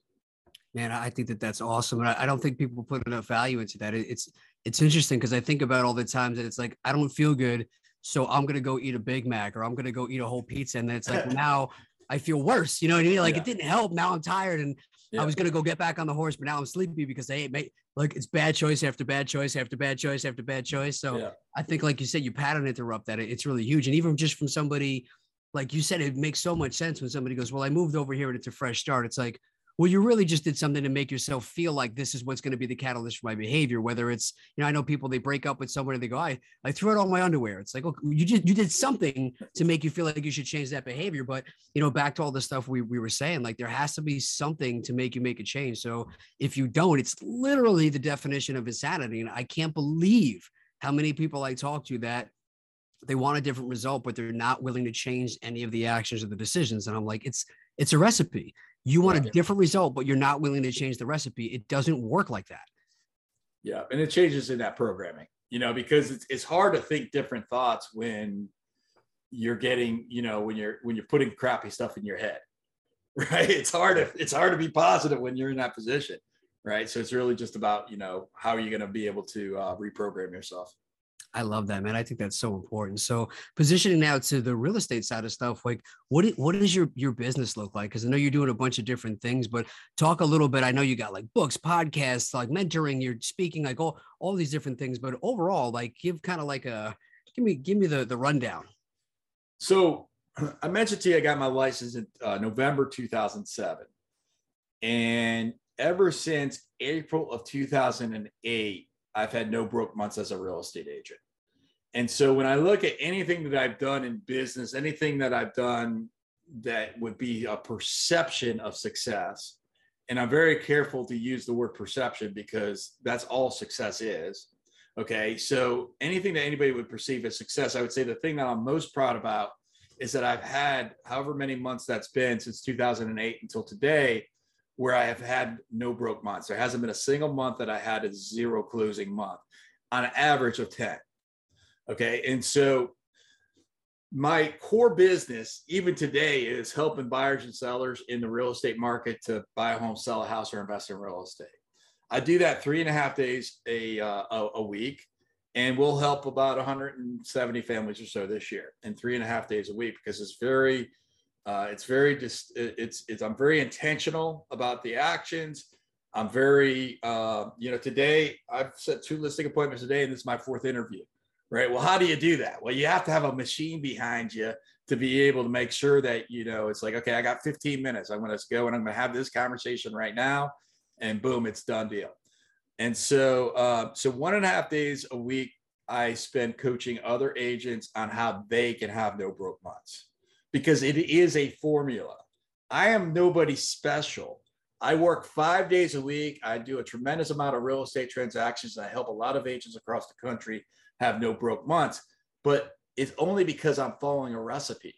Man, I think that that's awesome, and I, don't think people put enough value into that. It's it's interesting because I think about all the times that it's like I don't feel good, so I'm gonna go eat a Big Mac or I'm gonna go eat a whole pizza, and then it's like now I feel worse. You know what I mean? Like yeah. it didn't help. Now I'm tired, and yeah. I was gonna go get back on the horse, but now I'm sleepy because I ate. Mate, like it's bad choice after bad choice after bad choice after bad choice. So yeah. I think, like you said, you pattern interrupt that. It's really huge, and even just from somebody like you said, it makes so much sense when somebody goes, "Well, I moved over here and it's a fresh start." It's like, well, you really just did something to make yourself feel like this is what's going to be the catalyst for my behavior. Whether it's, you know, I know people they break up with someone and they go, I, I threw out all my underwear. It's like, oh, you just you did something to make you feel like you should change that behavior. But you know, back to all the stuff we, we were saying, like there has to be something to make you make a change. So if you don't, it's literally the definition of insanity. And I can't believe how many people I talk to that they want a different result, but they're not willing to change any of the actions or the decisions. And I'm like, it's it's a recipe. You want yeah. a different result, but you're not willing to change the recipe. It doesn't work like that. Yeah. And it changes in that programming, you know, because it's, it's hard to think different thoughts when you're getting, you know, when you're, when you're putting crappy stuff in your head, right? It's hard to, it's hard to be positive when you're in that position. Right. So it's really just about, you know, how are you going to be able to uh, reprogram yourself? I love that, man. I think that's so important. So positioning now to the real estate side of stuff, like what what does your your business look like? Because I know you're doing a bunch of different things, but talk a little bit. I know you got like books, podcasts, like mentoring, you're speaking, like all all these different things. But overall, like give kind of like a give me give me the the rundown. So I mentioned to you, I got my license in uh, November 2007, and ever since April of 2008 I've had no broke months as a real estate agent. And so when I look at anything that I've done in business, anything that I've done that would be a perception of success, and I'm very careful to use the word perception because that's all success is. Okay. So anything that anybody would perceive as success, I would say the thing that I'm most proud about is that I've had however many months that's been since 2008 until today where I have had no broke months. There hasn't been a single month that I had a zero closing month. on an average of 10. Okay. And so my core business, even today, is helping buyers and sellers in the real estate market to buy a home, sell a house, or invest in real estate. I do that three and a half days a, uh, a, week, and we'll help about 170 families or so this year in three and a half days a week because it's very, uh, it's very just, it's, it's, I'm very intentional about the actions. I'm very, uh, you know, today I've set two listing appointments today and this is my fourth interview right? Well, how do you do that? Well, you have to have a machine behind you to be able to make sure that, you know, it's like, okay, I got 15 minutes. I'm going to go and I'm going to have this conversation right now. And boom, it's done deal. And so, uh, so one and a half days a week, I spend coaching other agents on how they can have no broke months because it is a formula. I am nobody special. I work five days a week. I do a tremendous amount of real estate transactions. I help a lot of agents across the country have no broke months, but it's only because I'm following a recipe.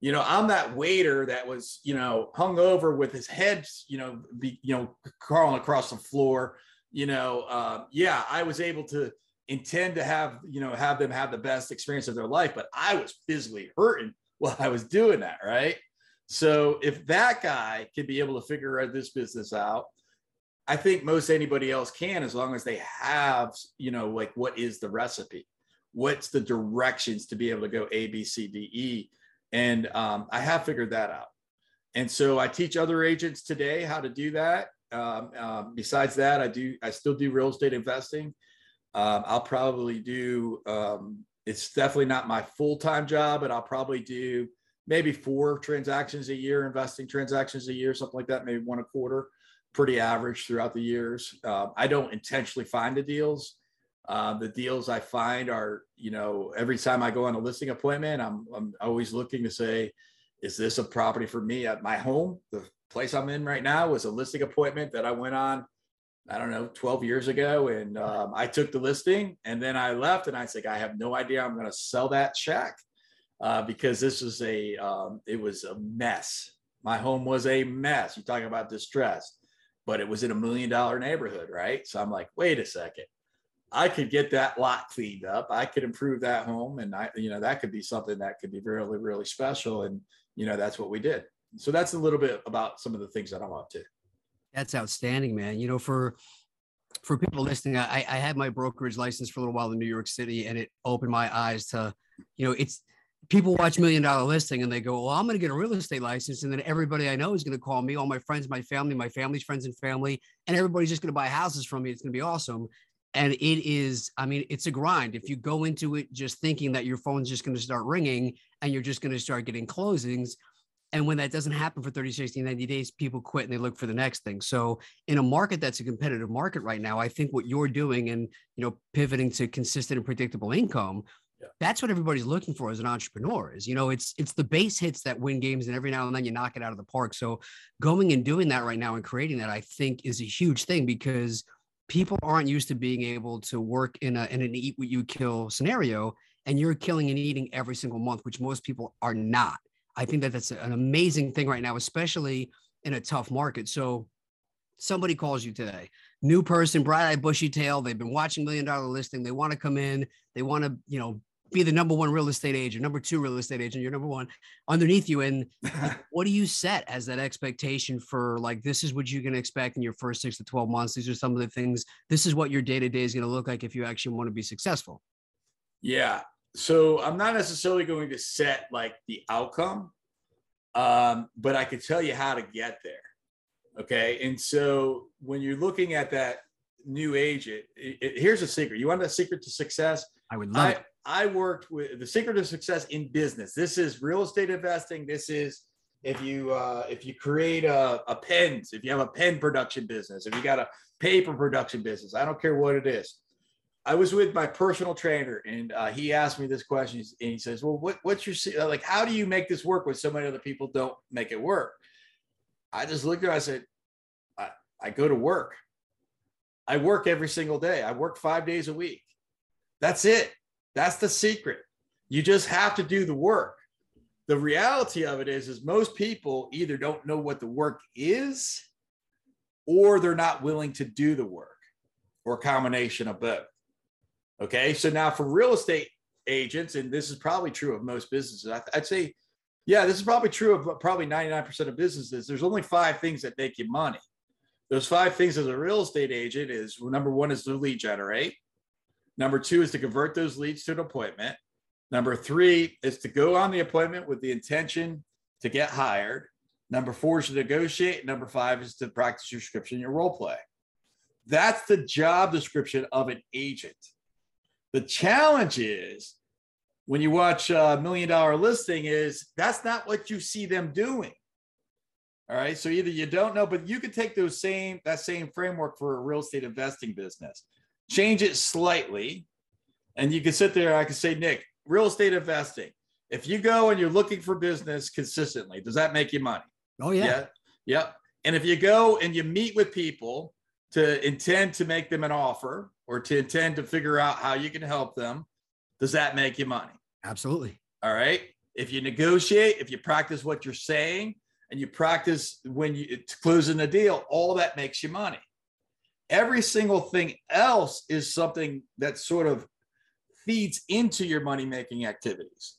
You know, I'm that waiter that was, you know, hung over with his head, you know, be, you know, crawling across the floor. You know, uh, yeah, I was able to intend to have, you know, have them have the best experience of their life, but I was physically hurting while I was doing that, right? So if that guy can be able to figure this business out, I think most anybody else can as long as they have, you know, like what is the recipe? What's the directions to be able to go A, B, C, D, E? And um, I have figured that out. And so I teach other agents today how to do that. Um, um, besides that, I do, I still do real estate investing. Um, I'll probably do, um, it's definitely not my full time job, but I'll probably do maybe four transactions a year, investing transactions a year, something like that, maybe one a quarter pretty average throughout the years. Uh, I don't intentionally find the deals. Uh, the deals I find are, you know, every time I go on a listing appointment, I'm, I'm always looking to say, is this a property for me at my home? The place I'm in right now was a listing appointment that I went on, I don't know, 12 years ago. And um, I took the listing and then I left and I said, I have no idea I'm going to sell that shack uh, because this was a, um, it was a mess. My home was a mess. You're talking about distress but it was in a million dollar neighborhood, right? So I'm like, wait a second. I could get that lot cleaned up. I could improve that home. And I, you know, that could be something that could be really, really special. And, you know, that's what we did. So that's a little bit about some of the things that I'm up to. That's outstanding, man. You know, for for people listening, I, I had my brokerage license for a little while in New York City and it opened my eyes to, you know, it's people watch million dollar listing and they go, well, I'm going to get a real estate license. And then everybody I know is going to call me, all my friends, my family, my family's friends and family, and everybody's just going to buy houses from me. It's going to be awesome. And it is, I mean, it's a grind. If you go into it just thinking that your phone's just going to start ringing and you're just going to start getting closings. And when that doesn't happen for 30, 60, 90 days, people quit and they look for the next thing. So in a market that's a competitive market right now, I think what you're doing and, you know, pivoting to consistent and predictable income yeah. That's what everybody's looking for as an entrepreneur is, you know, it's it's the base hits that win games and every now and then you knock it out of the park. So going and doing that right now and creating that, I think is a huge thing because people aren't used to being able to work in a in an eat what you kill scenario and you're killing and eating every single month, which most people are not. I think that that's an amazing thing right now, especially in a tough market. So somebody calls you today, new person, bright eye, bushy tail. They've been watching Million Dollar Listing. They want to come in. They want to, you know, be the number one real estate agent, number two real estate agent, you're number one underneath you. And what do you set as that expectation for like, this is what you can expect in your first six to 12 months? These are some of the things, this is what your day to day is going to look like if you actually want to be successful. Yeah. So I'm not necessarily going to set like the outcome, um, but I can tell you how to get there. Okay. And so when you're looking at that new agent, it, it, here's a secret. You want a secret to success? I would love I, it. I worked with the secret of success in business. This is real estate investing. This is if you uh, if you create a, a pens, if you have a pen production business, if you got a paper production business, I don't care what it is. I was with my personal trainer, and uh, he asked me this question, and he says, "Well, what, what's your like? How do you make this work when so many other people don't make it work?" I just looked at him. I said, I, "I go to work. I work every single day. I work five days a week. That's it. That's the secret. You just have to do the work. The reality of it is, is most people either don't know what the work is or they're not willing to do the work or combination of both. Okay. So now for real estate agents, and this is probably true of most businesses, I'd say, yeah, this is probably true of probably 99% of businesses. There's only five things that make you money. Those five things as a real estate agent is well, number one is to lead generate. Number two is to convert those leads to an appointment. Number three is to go on the appointment with the intention to get hired. Number four is to negotiate. Number five is to practice your scripture and your role play. That's the job description of an agent. The challenge is when you watch a million dollar listing is that's not what you see them doing. All right. So either you don't know, but you could take those same that same framework for a real estate investing business, change it slightly, and you can sit there. I can say, Nick, real estate investing. If you go and you're looking for business consistently, does that make you money? Oh yeah. Yeah. Yep. And if you go and you meet with people to intend to make them an offer or to intend to figure out how you can help them, does that make you money? Absolutely. All right. If you negotiate, if you practice what you're saying, and you practice when you closing the deal, all that makes you money. Every single thing else is something that sort of feeds into your money making activities.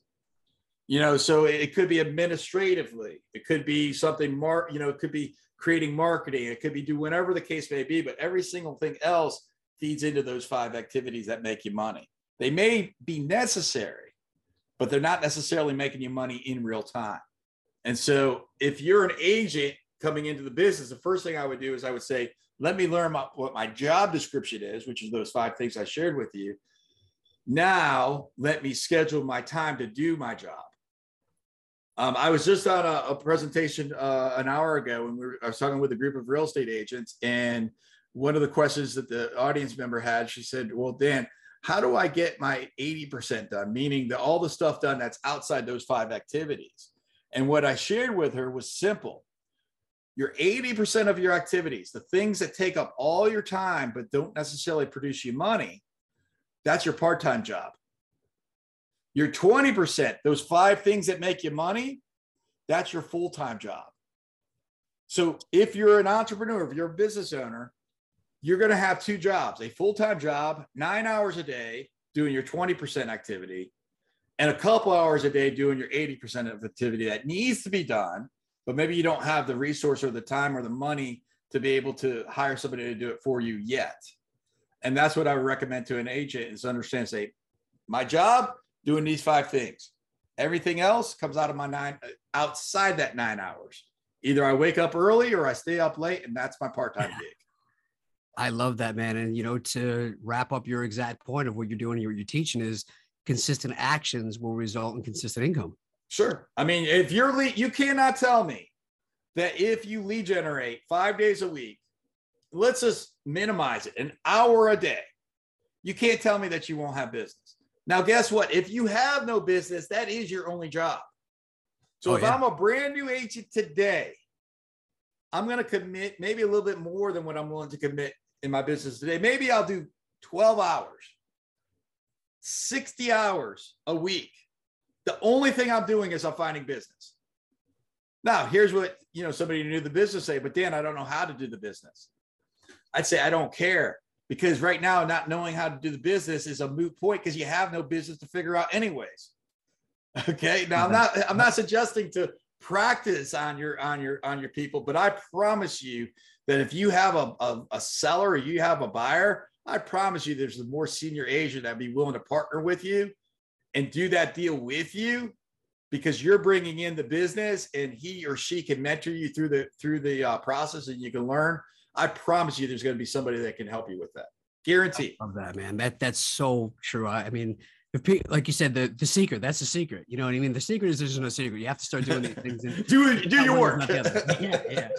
You know, so it could be administratively, it could be something more, you know, it could be creating marketing, it could be do whatever the case may be, but every single thing else feeds into those five activities that make you money. They may be necessary, but they're not necessarily making you money in real time. And so if you're an agent coming into the business, the first thing I would do is I would say, let me learn my, what my job description is, which is those five things I shared with you. Now let me schedule my time to do my job. Um, I was just on a, a presentation uh, an hour ago when we were, I was talking with a group of real estate agents, and one of the questions that the audience member had, she said, "Well, Dan, how do I get my 80% done? Meaning the, all the stuff done that's outside those five activities." And what I shared with her was simple. Your 80% of your activities, the things that take up all your time but don't necessarily produce you money, that's your part time job. Your 20%, those five things that make you money, that's your full time job. So if you're an entrepreneur, if you're a business owner, you're going to have two jobs a full time job, nine hours a day, doing your 20% activity, and a couple hours a day doing your 80% of activity that needs to be done, but maybe you don't have the resource or the time or the money to be able to hire somebody to do it for you yet. And that's what I would recommend to an agent is understand, say, my job, doing these five things. Everything else comes out of my nine outside that nine hours. Either I wake up early or I stay up late, and that's my part-time gig. I love that, man. And you know, to wrap up your exact point of what you're doing, what you're teaching is consistent actions will result in consistent income. Sure. I mean, if you're lead, you cannot tell me that if you lead generate five days a week, let's just minimize it an hour a day. You can't tell me that you won't have business. Now, guess what? If you have no business, that is your only job. So oh, if yeah. I'm a brand new agent today, I'm going to commit maybe a little bit more than what I'm willing to commit in my business today. Maybe I'll do 12 hours 60 hours a week. The only thing I'm doing is I'm finding business. Now, here's what you know somebody who knew the business say, but Dan, I don't know how to do the business. I'd say I don't care because right now, not knowing how to do the business is a moot point because you have no business to figure out anyways. Okay. Now I'm not I'm not suggesting to practice on your on your on your people, but I promise you that if you have a, a, a seller or you have a buyer, I promise you there's a more senior agent that'd be willing to partner with you and do that deal with you because you're bringing in the business and he or she can mentor you through the through the uh, process and you can learn. I promise you there's going to be somebody that can help you with that. Guarantee. Love that, man. That that's so true. I, I mean, if like you said, the the secret, that's the secret. You know what I mean? The secret is there's no secret. You have to start doing these things. And do do your work. yeah, yeah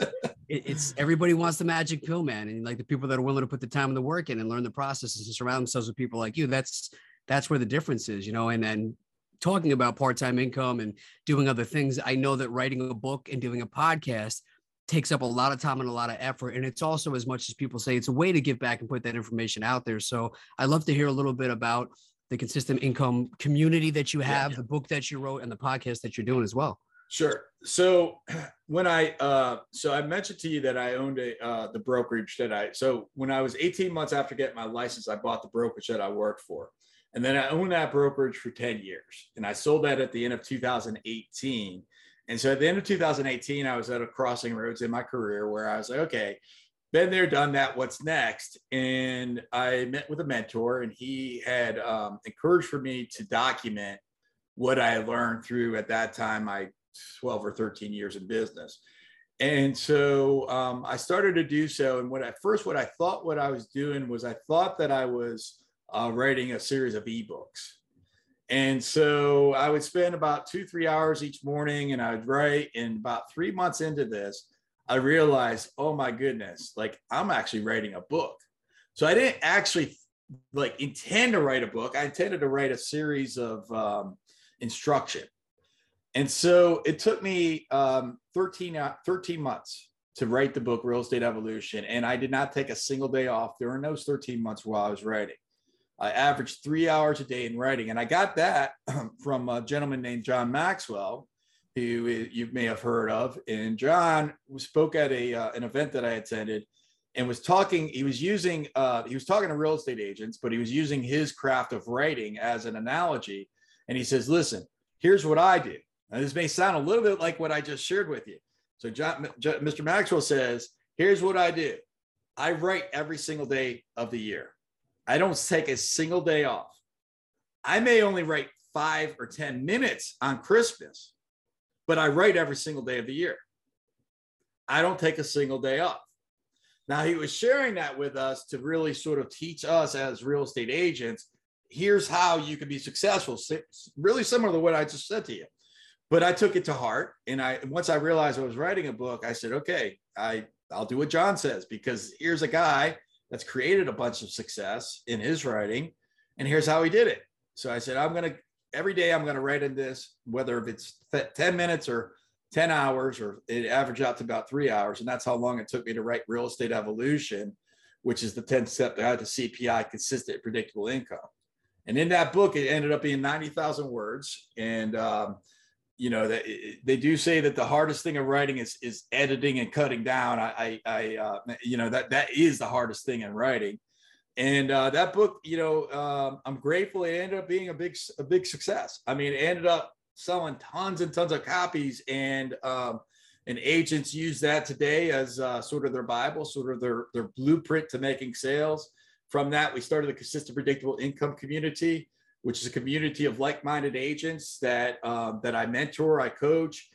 it, it's everybody wants the magic pill, man, and like the people that are willing to put the time and the work in and learn the processes and surround themselves with people like you. That's that's where the difference is, you know. And then talking about part-time income and doing other things, I know that writing a book and doing a podcast takes up a lot of time and a lot of effort. And it's also, as much as people say, it's a way to give back and put that information out there. So I'd love to hear a little bit about the consistent income community that you have, yeah. the book that you wrote, and the podcast that you're doing as well. Sure. So when I uh, so I mentioned to you that I owned a uh, the brokerage that I so when I was 18 months after getting my license, I bought the brokerage that I worked for. And then I owned that brokerage for 10 years. And I sold that at the end of 2018. And so at the end of 2018, I was at a crossing roads in my career where I was like, okay, been there, done that. What's next? And I met with a mentor, and he had um, encouraged for me to document what I learned through at that time my 12 or 13 years in business. And so um, I started to do so. And what at first, what I thought what I was doing was I thought that I was uh, writing a series of ebooks. And so I would spend about two, three hours each morning and I would write. And about three months into this, I realized, oh my goodness, like I'm actually writing a book. So I didn't actually like intend to write a book. I intended to write a series of um, instruction. And so it took me um, 13, uh, 13 months to write the book, Real Estate Evolution. And I did not take a single day off during those 13 months while I was writing. I averaged three hours a day in writing. And I got that from a gentleman named John Maxwell, who you may have heard of. And John spoke at a, uh, an event that I attended and was talking, he was using, uh, he was talking to real estate agents, but he was using his craft of writing as an analogy. And he says, listen, here's what I do. Now, this may sound a little bit like what I just shared with you. So John, Mr. Maxwell says, here's what I do. I write every single day of the year. I don't take a single day off. I may only write five or 10 minutes on Christmas, but I write every single day of the year. I don't take a single day off. Now, he was sharing that with us to really sort of teach us as real estate agents here's how you can be successful. Really similar to what I just said to you. But I took it to heart. And I once I realized I was writing a book, I said, okay, I, I'll do what John says because here's a guy that's created a bunch of success in his writing. And here's how he did it. So I said, I'm going to, every day I'm going to write in this, whether if it's 10 minutes or 10 hours, or it averaged out to about three hours. And that's how long it took me to write Real Estate Evolution, which is the 10 step guide to CPI, consistent, predictable income. And in that book, it ended up being 90,000 words. And, um, you know that they do say that the hardest thing of writing is is editing and cutting down. I, I, I uh, you know that that is the hardest thing in writing, and uh, that book, you know, um, I'm grateful it ended up being a big a big success. I mean, it ended up selling tons and tons of copies, and um, and agents use that today as uh, sort of their bible, sort of their their blueprint to making sales. From that, we started the consistent predictable income community which is a community of like-minded agents that um, that I mentor, I coach,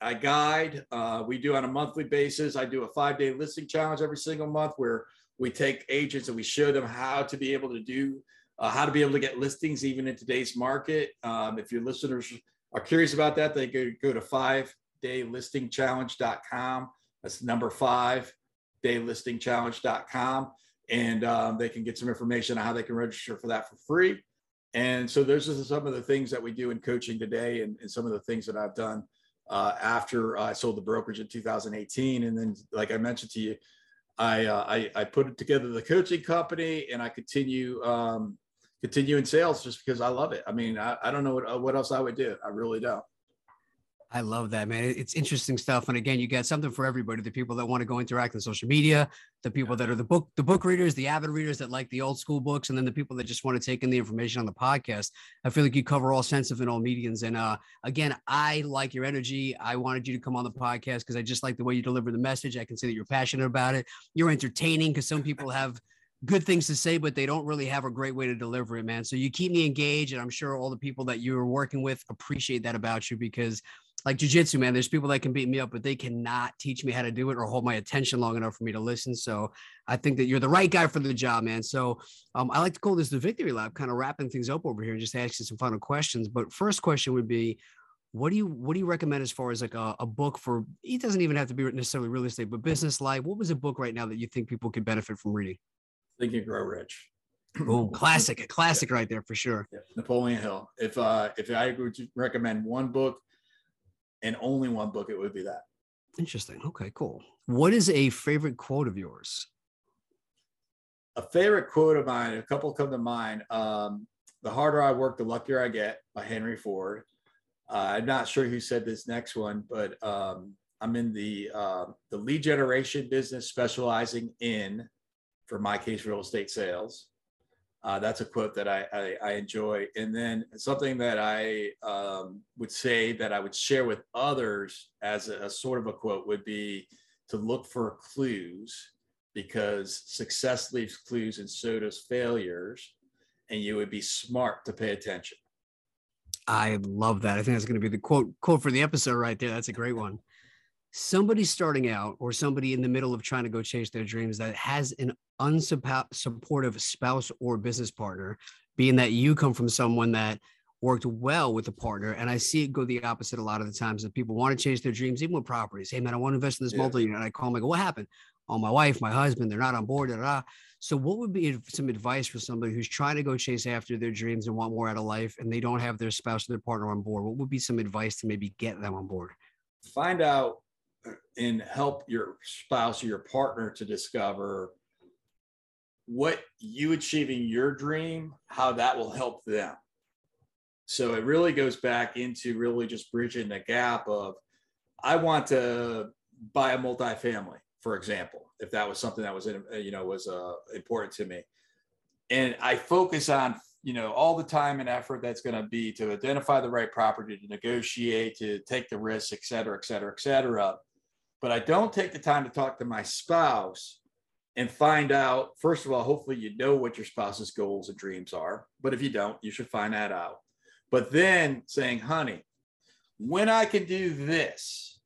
I guide. Uh, we do on a monthly basis. I do a five-day listing challenge every single month where we take agents and we show them how to be able to do uh, how to be able to get listings even in today's market. Um, if your listeners are curious about that, they could go to five daylistingchallenge.com. That's number five daylistingchallenge.com. And um, they can get some information on how they can register for that for free. And so those are some of the things that we do in coaching today and, and some of the things that I've done uh, after I sold the brokerage in 2018. And then, like I mentioned to you, I, uh, I, I, put together the coaching company and I continue, um, continue in sales just because I love it. I mean, I, I don't know what, what else I would do. I really don't. I love that, man. It's interesting stuff. And again, you got something for everybody. The people that want to go interact on social media, the people that are the book, the book readers, the avid readers that like the old school books, and then the people that just want to take in the information on the podcast. I feel like you cover all sense of in all medians. And uh, again, I like your energy. I wanted you to come on the podcast because I just like the way you deliver the message. I can see that you're passionate about it. You're entertaining because some people have good things to say, but they don't really have a great way to deliver it, man. So you keep me engaged, and I'm sure all the people that you are working with appreciate that about you because like jujitsu, man, there's people that can beat me up, but they cannot teach me how to do it or hold my attention long enough for me to listen. So I think that you're the right guy for the job, man. So um, I like to call this the victory lap, kind of wrapping things up over here and just asking some final questions. But first question would be, what do you what do you recommend as far as like a, a book for? It doesn't even have to be necessarily real estate, but business life. What was a book right now that you think people could benefit from reading? Think and Grow Rich. Boom, classic, a classic yeah. right there for sure. Yeah. Napoleon Hill. If uh if I would recommend one book and only one book, it would be that. Interesting. Okay, cool. What is a favorite quote of yours? A favorite quote of mine, a couple come to mind. Um, the harder I work, the luckier I get by Henry Ford. Uh, I'm not sure who said this next one, but um, I'm in the uh, the lead generation business, specializing in, for my case, real estate sales. Uh, that's a quote that I, I, I, enjoy. And then something that I um, would say that I would share with others as a, a, sort of a quote would be to look for clues because success leaves clues and so does failures. And you would be smart to pay attention. I love that. I think that's going to be the quote quote for the episode right there. That's a great one. Somebody starting out or somebody in the middle of trying to go chase their dreams that has an unsupportive spouse or business partner, being that you come from someone that worked well with a partner. And I see it go the opposite a lot of the times that people want to change their dreams, even with properties. Hey man, I want to invest in this yeah. multi unit. And I call them, I go, what happened? Oh, my wife, my husband, they're not on board. Da, da. So, what would be some advice for somebody who's trying to go chase after their dreams and want more out of life and they don't have their spouse or their partner on board? What would be some advice to maybe get them on board? Find out and help your spouse or your partner to discover what you achieving your dream, how that will help them. So it really goes back into really just bridging the gap of I want to buy a multifamily, for example, if that was something that was in, you know was uh, important to me, and I focus on you know all the time and effort that's going to be to identify the right property, to negotiate, to take the risks, et cetera, et cetera, et cetera. But I don't take the time to talk to my spouse and find out first of all hopefully you know what your spouse's goals and dreams are but if you don't you should find that out. But then saying honey when i can do this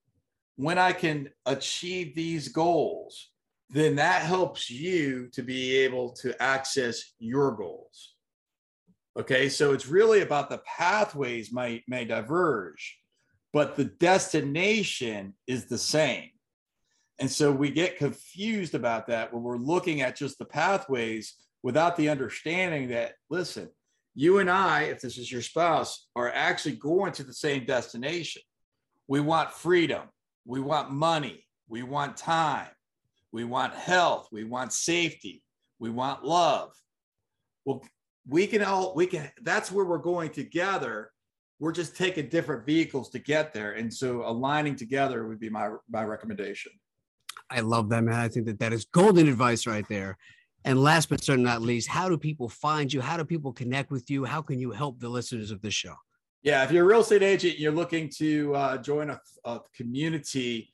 when i can achieve these goals then that helps you to be able to access your goals. Okay so it's really about the pathways might may diverge but the destination is the same and so we get confused about that when we're looking at just the pathways without the understanding that, listen, you and I, if this is your spouse, are actually going to the same destination. We want freedom. We want money. We want time. We want health. We want safety. We want love. Well, we can all, we can, that's where we're going together. We're just taking different vehicles to get there. And so aligning together would be my, my recommendation. I love that, man. I think that that is golden advice right there. And last but certainly not least, how do people find you? How do people connect with you? How can you help the listeners of this show? Yeah, if you're a real estate agent, you're looking to uh, join a, a community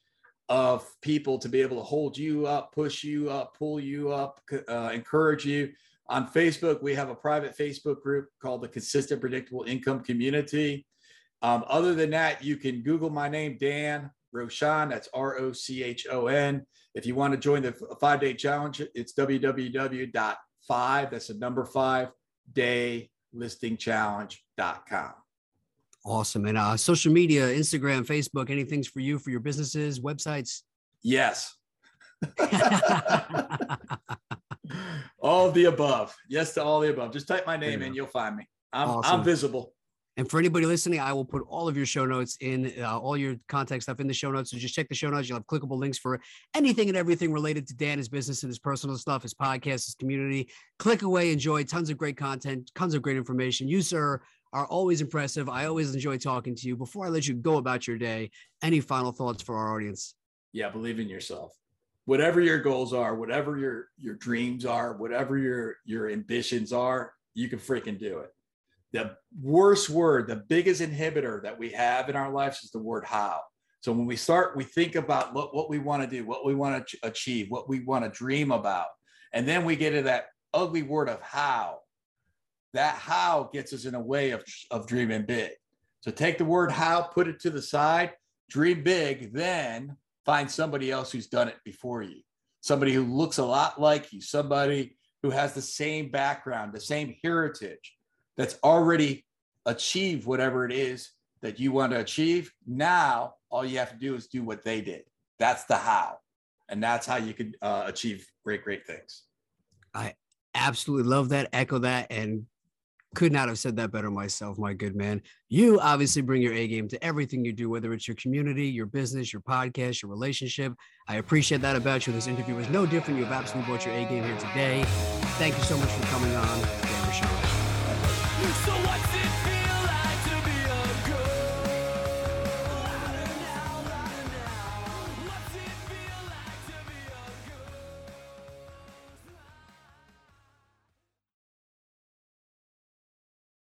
of people to be able to hold you up, push you up, pull you up, uh, encourage you. On Facebook, we have a private Facebook group called the Consistent Predictable Income Community. Um, other than that, you can Google my name, Dan Rochon. That's R O C H O N. If you want to join the five day challenge, it's www.five, that's the number five day listing challenge.com. Awesome. And uh, social media, Instagram, Facebook, anything's for you, for your businesses, websites? Yes. all of the above. Yes to all the above. Just type my name in, you'll find me. I'm, awesome. I'm visible. And for anybody listening, I will put all of your show notes in uh, all your contact stuff in the show notes. So just check the show notes. You'll have clickable links for anything and everything related to Dan, his business, and his personal stuff, his podcast, his community. Click away, enjoy tons of great content, tons of great information. You, sir, are always impressive. I always enjoy talking to you. Before I let you go about your day, any final thoughts for our audience? Yeah, believe in yourself. Whatever your goals are, whatever your your dreams are, whatever your your ambitions are, you can freaking do it the worst word, the biggest inhibitor that we have in our lives is the word how. So when we start, we think about what, what we want to do, what we want to achieve, what we want to dream about. And then we get to that ugly word of how. That how gets us in a way of, of dreaming big. So take the word how, put it to the side, dream big, then find somebody else who's done it before you. Somebody who looks a lot like you, somebody who has the same background, the same heritage that's already achieved whatever it is that you want to achieve. Now, all you have to do is do what they did. That's the how. And that's how you could uh, achieve great, great things. I absolutely love that, echo that, and could not have said that better myself, my good man. You obviously bring your A game to everything you do, whether it's your community, your business, your podcast, your relationship. I appreciate that about you. This interview was no different. You have absolutely brought your A game here today. Thank you so much for coming on. You're so